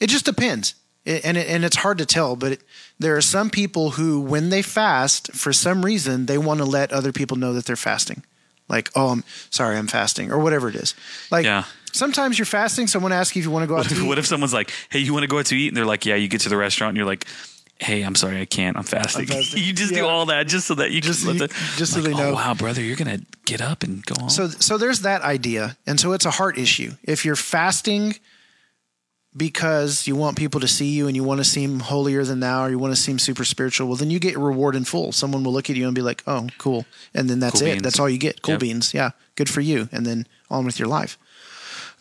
it just depends. It, and it, and it's hard to tell, but it, there are some people who when they fast for some reason they want to let other people know that they're fasting. Like, oh, I'm sorry, I'm fasting, or whatever it is. Like, Yeah. Sometimes you're fasting. Someone asks you if you want to go out What to eat. what if someone's like, "Hey, you want to go out to eat?" And they're like, "Yeah." You get to the restaurant and you're like, "Hey, I'm sorry, I can't. I'm fasting." fasting. [laughs] you just Yeah. do all that just so that you Just can so let the, just so like, they oh, know. Oh, wow, brother, you're gonna get up and go on. So so there's that idea, and so it's a heart issue. If you're fasting because you want people to see you and you want to seem holier than thou, or you want to seem super spiritual, well, then you get your reward in full. Someone will look at you and be like, "Oh, cool," and then that's Cool it. beans. That's all you get. Cool Yep. beans, yeah, good for you, and then on with your life.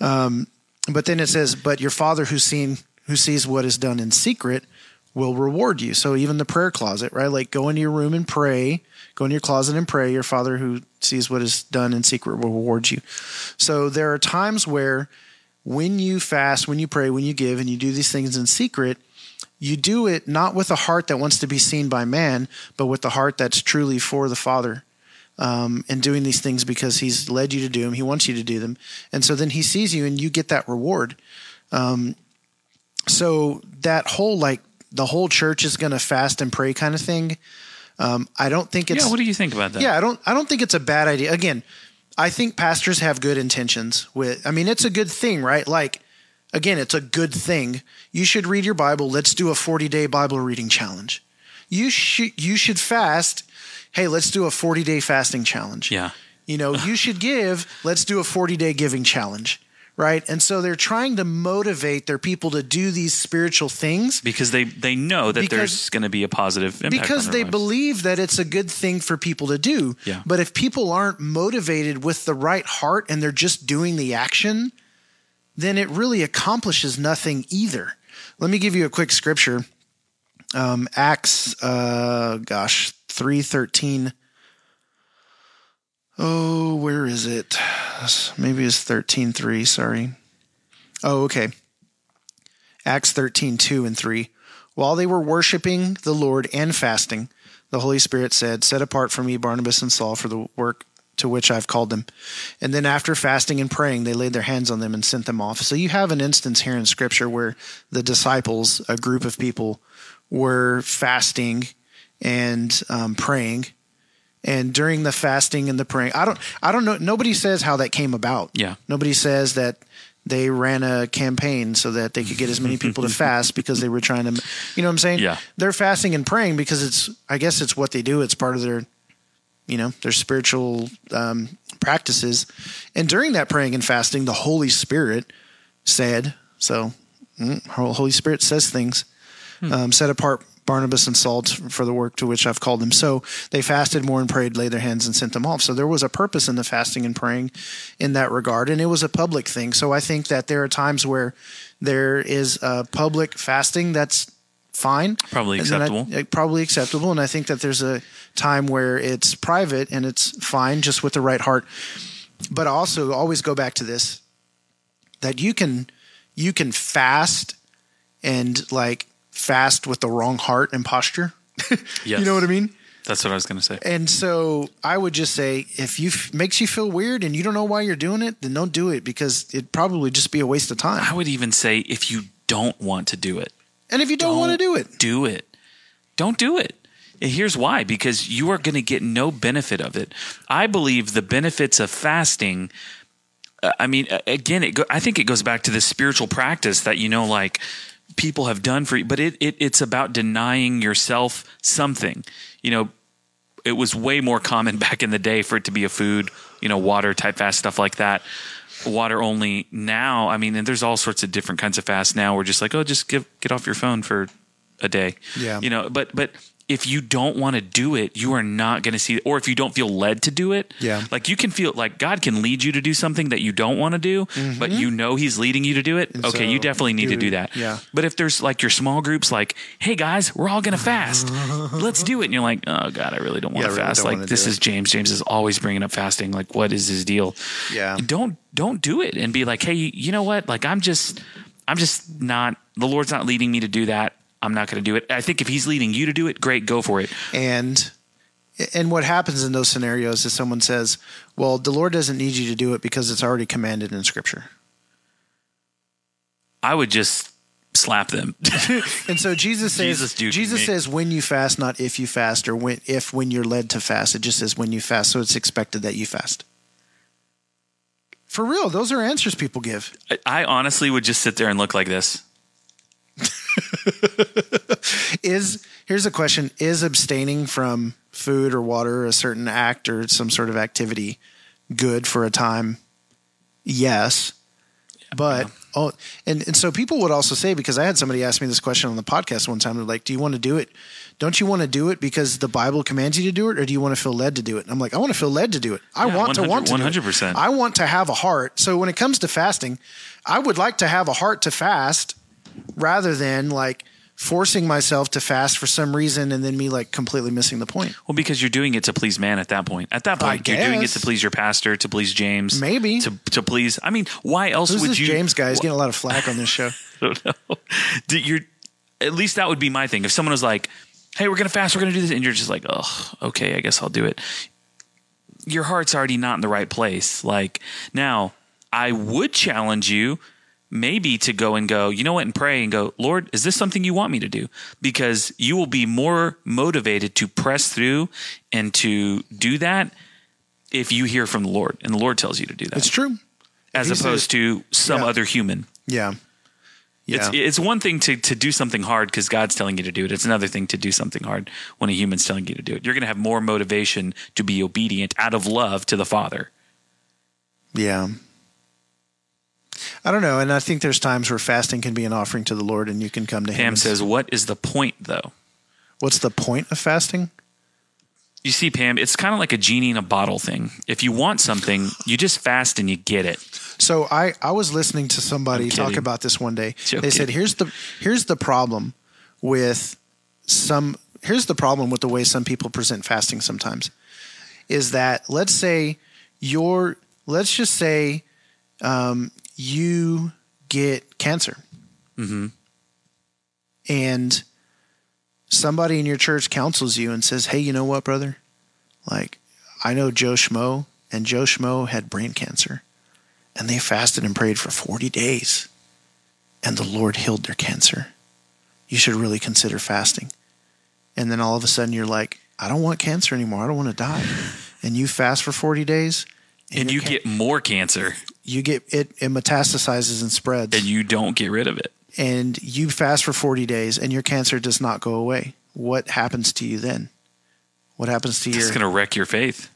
Um, but then it says, "But your Father who's seen who sees what is done in secret." Will reward you. So even the prayer closet, right? Like go into your room and pray, go into your closet and pray. Your father who sees what is done in secret will reward you. So there are times where when you fast, when you pray, when you give, and you do these things in secret, you do it not with a heart that wants to be seen by man, but with the heart that's truly for the Father. Um, and doing these things because He's led you to do them, He wants you to do them, and so then He sees you and you get that reward. Um, so that whole like the whole church is going to fast and pray kind of thing. Um, I don't think it's yeah, what do you think about that? yeah, I don't I don't think it's a bad idea. Again, I think pastors have good intentions with I mean it's a good thing, right? Like again, it's a good thing. You should read your Bible. Let's do a 40-day Bible reading challenge. You should you should fast. Hey, let's do a 40-day fasting challenge. yeah, You know, you should give. Let's do a 40 day giving challenge. Right. And so they're trying to motivate their people to do these spiritual things because they they know that Because- there's going to be a positive impact because they lives. believe that it's a good thing for people to do. Yeah. But if people aren't motivated with the right heart and they're just doing the action, then it really accomplishes nothing either. Let me give you a quick scripture. Um, Acts, uh, gosh, three thirteen. Oh, where is it? Maybe it's thirteen three. Sorry. Oh, okay. Acts thirteen two and three. While they were worshiping the Lord and fasting, the Holy Spirit said, Set apart for me Barnabas and Saul for the work to which I've called them. And then after fasting and praying, they laid their hands on them and sent them off. So you have an instance here in Scripture where the disciples, a group of people, were fasting and um, praying. And during the fasting and the praying, I don't, I don't know. Nobody says how that came about. Yeah. Nobody says that they ran a campaign so that they could get as many people to [laughs] fast because they were trying to, you know what I'm saying? Yeah. They're fasting and praying because it's, I guess it's what they do. It's part of their, you know, their spiritual um, practices. And during that praying and fasting, the Holy Spirit said, so mm, Holy Spirit says things, um, set apart Barnabas and Saul for the work to which I've called them. So they fasted more and prayed, laid their hands, and sent them off. So there was a purpose in the fasting and praying in that regard, and it was a public thing. So I think that there are times where there is a public fasting that's fine, Probably I- acceptable. uh, probably acceptable, and I think that there's a time where it's private and it's fine, just with the right heart. But I also always go back to this that you can you can fast and like fast with the wrong heart and posture. Yes. [laughs] You know what I mean? That's what I was going to say. And so I would just say if you f- makes you feel weird and you don't know why you're doing it, then don't do it because it'd probably just be a waste of time. I would even say if you don't want to do it, And if you don't, want to do it, do it. Don't do it. And here's why because you are going to get no benefit of it. I believe the benefits of fasting. uh, I mean, again, it go, I think it goes back to this spiritual practice that you know, like people have done for you, but it, it it's about denying yourself something. You know, it was way more common [laughs] back in the day for it to be a food, you know, water type fast stuff like that. Water only now. I mean, and there's all sorts of different kinds of fasts now. We're just like, oh, just give get off your phone for a day. Yeah. You know, but but if you don't want to do it, you are not going to see or if you don't feel led to do it. Yeah. Like you can feel like God can lead you to do something that you don't want to do, but mm-hmm. you know he's leading you to do it. And okay, so you definitely need to do- that. yeah. But if there's like your small groups like, "Hey guys, we're all going to fast. Let's do it." And you're like, "Oh god, I really don't want to really fast." don't like this is it. James. James is always bringing up fasting. Like what is his deal? Yeah. Don't don't do it and be like, "Hey, you know what? Like I'm just I'm just not the Lord's not leading me to do that. I'm not going to do it." I think if he's leading you to do it, great, go for it. and and what happens in those scenarios is someone says, "Well, the Lord doesn't need you to do it because it's already commanded in Scripture." I would just slap them. [laughs] And so Jesus says, Jesus Jesus says, when you fast, not if you fast, or when if when you're led to fast. It just says when you fast, so it's expected that you fast. For real, those are answers people give. I- I honestly would just sit there and look like this. [laughs] Is here's a question: Is abstaining from food or water, a certain act or some sort of activity, good for a time? Yes, but oh, and and so people would also say because I had somebody ask me this question on the podcast one time. They're like, "Do you want to do it? Don't you want to do it because the Bible commands you to do it, or do you want to feel led to do it?" And I'm like, "I want to feel led to do it. I Yeah, want to want to 100 do it. 100%. I want to have a heart. So when it comes to fasting, I would like to have a heart to fast rather than like." Forcing myself to fast for some reason and then me like completely missing the point. Well, because you're doing it to please man at that point. At that point, you're doing it to please your pastor, to please James, Maybe. to to please. I mean, why else Who's would this you? James guy? He's getting a lot of flack on this show. [laughs] I don't know. You're at least that would be my thing. If someone was like, "Hey, we're gonna fast, we're gonna do this," and you're just like, "Oh, okay, I guess I'll do it." Your heart's already not in the right place. Like now, I would challenge you maybe to go and go, you know what, and pray and go, Lord, is this something you want me to do? Because you will be more motivated to press through and to do that if you hear from the Lord and the Lord tells you to do that, It's true. as opposed to some Yeah. other human. Yeah. Yeah. It's it's one thing to to do something hard because God's telling you to do it. It's another thing to do something hard when a human's telling you to do it. You're going to have more motivation to be obedient out of love to the Father. yeah. I don't know. And I think there's times where fasting can be an offering to the Lord and you can come to Him. Pam says, "What is the point, though?" What's the point of fasting? You see, Pam, it's kind of like a genie in a bottle thing. If you want something, you just fast and you get it. So I, I was listening to somebody talk about this one day. Joking. They said here's the here's the problem with some here's the problem with the way some people present fasting sometimes is that let's say you're let's just say um, you get cancer. Mm-hmm. And somebody in your church counsels you and says hey you know what brother? Like i know joe schmo and joe schmo had brain cancer and they fasted and prayed for 40 days and the lord healed their cancer. You should really consider fasting. And then all of a sudden you're like i don't want cancer anymore. I don't want to die. [laughs] And you fast for 40 days And your you can- get more cancer you get it it metastasizes and spreads and you don't get rid of it. and you fast for 40 days and your cancer does not go away what happens to you then what happens to you? It's going to wreck your faith.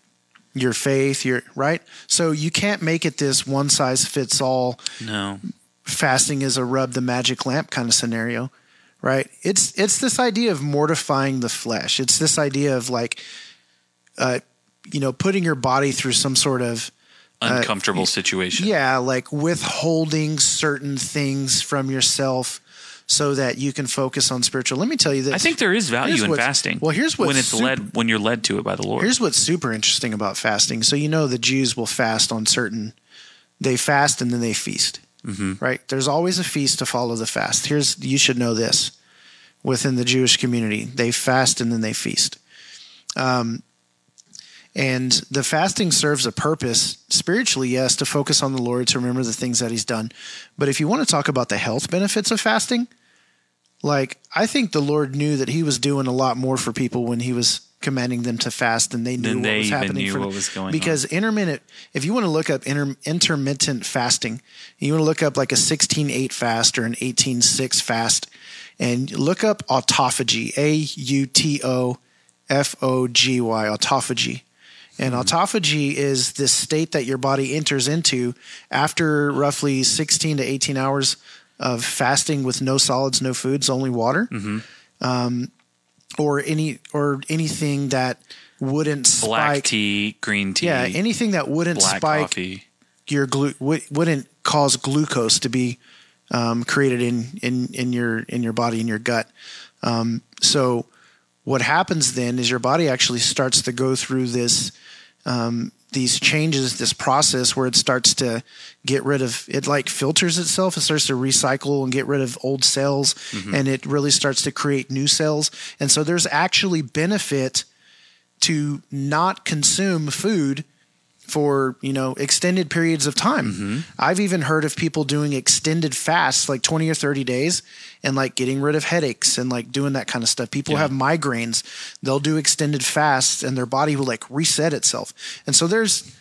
your faith your right so you can't make it this one size fits all No. fasting is a rub the magic lamp kind of scenario right? It's it's this idea of mortifying the flesh. It's this idea of like, uh, you know, putting your body through some sort of Uncomfortable situation. yeah, like withholding certain things from yourself so that you can focus on spiritual. Let me tell you this. I think there is value in fasting. well, here's what when it's super- led when you're led to it by the Lord. Here's what's super interesting about fasting. So you know the Jews will fast on certain. They fast and then they feast. Mm-hmm. Right. There's always a feast to follow the fast. Here's you should know this within the Jewish community. They fast and then they feast. Um, and the fasting serves a purpose spiritually, yes, to focus on the Lord, to remember the things that He's done. But if you want to talk about the health benefits of fasting, like I think the Lord knew that He was doing a lot more for people when He was commanding them to fast than they knew Than what they was happening for what them. was going on. because intermittent if you want to look up inter, intermittent fasting you want to look up like a 16-8 fast or an 18-6 fast and look up autophagy a-u-t-o-f-o-g-y autophagy and Mm-hmm. autophagy is this state that your body enters into after roughly 16 to 18 hours of fasting with no solids, no foods, only water, Mm-hmm. um, or any or anything that wouldn't spike, Black tea, green tea, yeah, anything that wouldn't black spike coffee. your glu- would- wouldn't cause glucose to be um, created in, in in your in your body in your gut. Um, so what happens then is your body actually starts to go through this um, these changes, this process where it starts to get rid of it, like filters itself. It starts to recycle and get rid of old cells, and it really starts to create new cells. And so there's actually benefit to not consume food for you know extended periods of time. Mm-hmm. I've even heard of people doing extended fasts, like twenty or thirty days, and like getting rid of headaches and like doing that kind of stuff. People Yeah. have migraines; they'll do extended fasts, and their body will like reset itself. And so there's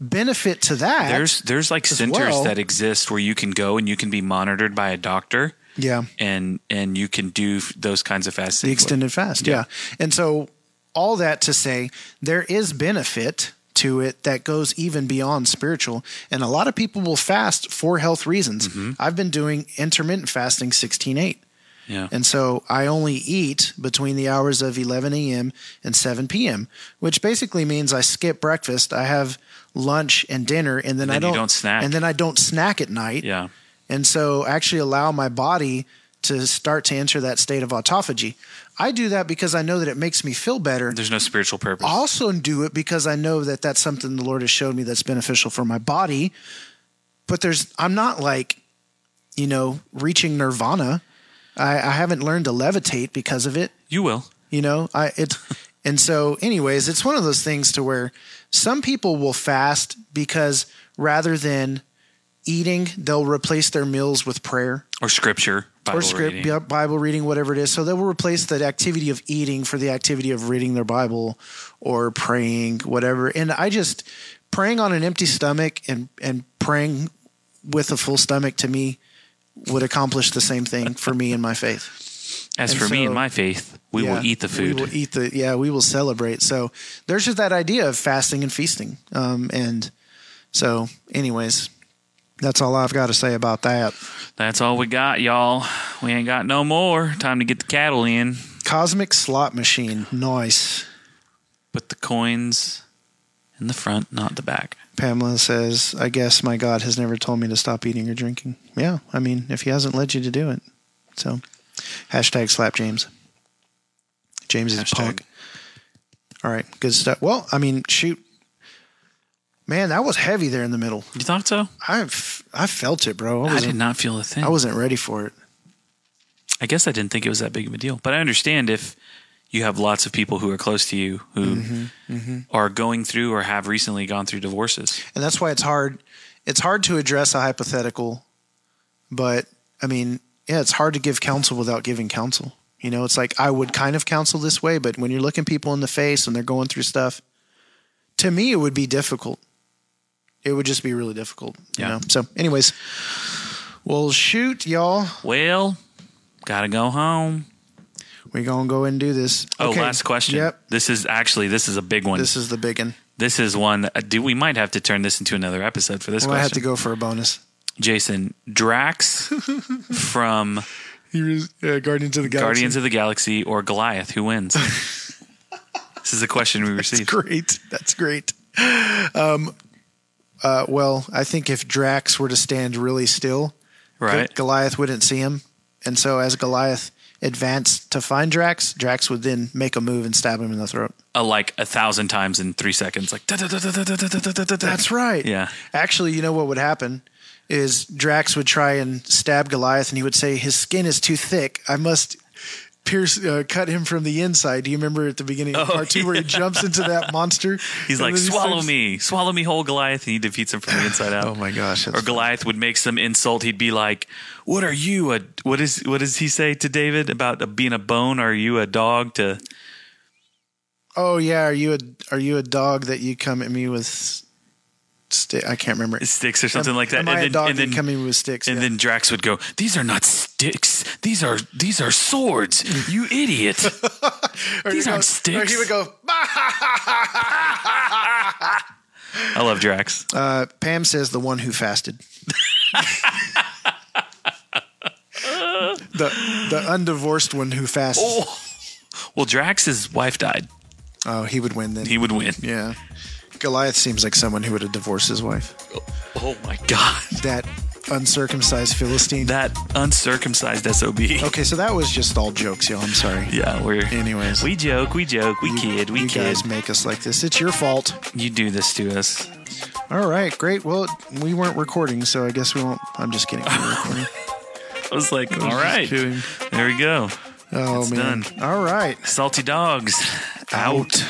benefit to that. There's there's like centers well. that exist where you can go and you can be monitored by a doctor yeah. and and you can do those kinds of fasts. the extended fast yeah. and so all that to say there is benefit to it that goes even beyond spiritual and a lot of people will fast for health reasons mm-hmm. i've been doing intermittent fasting 16-8 yeah. and so i only eat between the hours of 11 a.m and 7 p.m which basically means i skip breakfast i have lunch and dinner and then, i Then you don't, don't snack. and then i don't snack at night yeah. and so actually allow my body to start to enter that state of autophagy. I do that because I know that it makes me feel better. There's no spiritual purpose. I also do it because I know that that's something the Lord has showed me that's beneficial for my body. But there's, I'm not like, you know, reaching nirvana. I, I haven't learned to levitate because of it. you will. You know, I it, and so, anyways, it's one of those things to where some people will fast because rather than eating, they'll replace their meals with prayer Or scripture. Bible or script, reading. Bible reading, whatever it is. So they will replace the activity of eating for the activity of reading their Bible or praying, whatever. And I just praying on an empty stomach and and praying with a full stomach to me would accomplish the same thing for me in my faith. As and for me so- and my faith, we Yeah, will eat the food. We will eat the yeah, we will celebrate. So there's just that idea of fasting and feasting. Um, and so, anyways, that's all I've got to say about that. That's all we got, y'all. We ain't got no more. Time to get the cattle in. Cosmic slot machine, nice. Put the coins in the front, not the back. Pamela says, I guess my God has never told me to stop eating or drinking. Yeah, I mean, if he hasn't led you to do it. So, hashtag slap James. James is Hashtag. punk. All right, good stuff. Well, I mean, shoot. Man, that was heavy there in the middle. You thought so? I I felt it, bro. I I did wasn't, feel a thing. I wasn't ready for it. I guess I didn't think it was that big of a deal. But I understand if you have lots of people who are close to you who Mm-hmm, are going through or have recently gone through divorces. and that's why it's hard it's hard to address a hypothetical but i mean yeah it's hard to give counsel without giving counsel you know it's like i would kind of counsel this way but when you're looking people in the face and they're going through stuff to me it would be difficult it would just be really difficult you Yeah. know so anyways well shoot y'all Well, gotta go home. we're gonna go and do this Oh, Okay. last question. yep This is actually this is a big one. this is the big one This is one that uh, do we might have to turn this into another episode for this well, i have to go for a bonus Jason Drax [laughs] from You were, uh, Guardians of the Galaxy. Guardians of the Galaxy or Goliath? Who wins? [laughs] this is a question we received. great. That's great. Um, uh, well, I think if Drax were to stand really still, Right. Goliath wouldn't see him, and so as Goliath advanced to find Drax, Drax would then make a move and stab him in the throat. Uh, like a thousand times in three seconds. Like That's That's right. Yeah. Actually, you know what would happen is Drax would try and stab Goliath, and he would say, "His skin is too thick. I must." Pierce, uh, cut him from the inside. Do you remember at the beginning of Oh, part two where he jumps into that [laughs] monster? He's like, he swallow starts- me, swallow me whole, Goliath, and he defeats him from the inside out. [laughs] Oh my gosh! Or Goliath would make some insult. He'd be like, "What are you? A what is what does he say to David about being a bone? Are you a dog?" To Oh yeah, are you a are you a dog that you come at me with? Sti- I can't remember. sticks or something like that. Am I a and then, dog and then, me with sticks? and Yeah. then Drax would go, "These are not sticks. These are these are swords. You idiot! [laughs] These aren't go- sticks." Or he would go. [laughs] I love Drax. Uh, Pam says the one who fasted. [laughs] the the undivorced one who fasted. Oh, Well, Drax's wife died. Oh, he would win then. He would win. yeah. Goliath seems like someone who would have divorced his wife. Oh, oh my god, That uncircumcised Philistine. that uncircumcised sob. okay, so that was just all jokes, y'all. I'm sorry. Yeah, we're Anyways. We joke, we joke, we kid, we you kid. guys make us like this. It's your fault. You do this to us. All right, great. Well, we weren't recording, so I guess we won't. I'm just kidding. [laughs] I was like, all Just right, kidding. there we go. Oh It's man. done. All right. Salty dogs out. Out.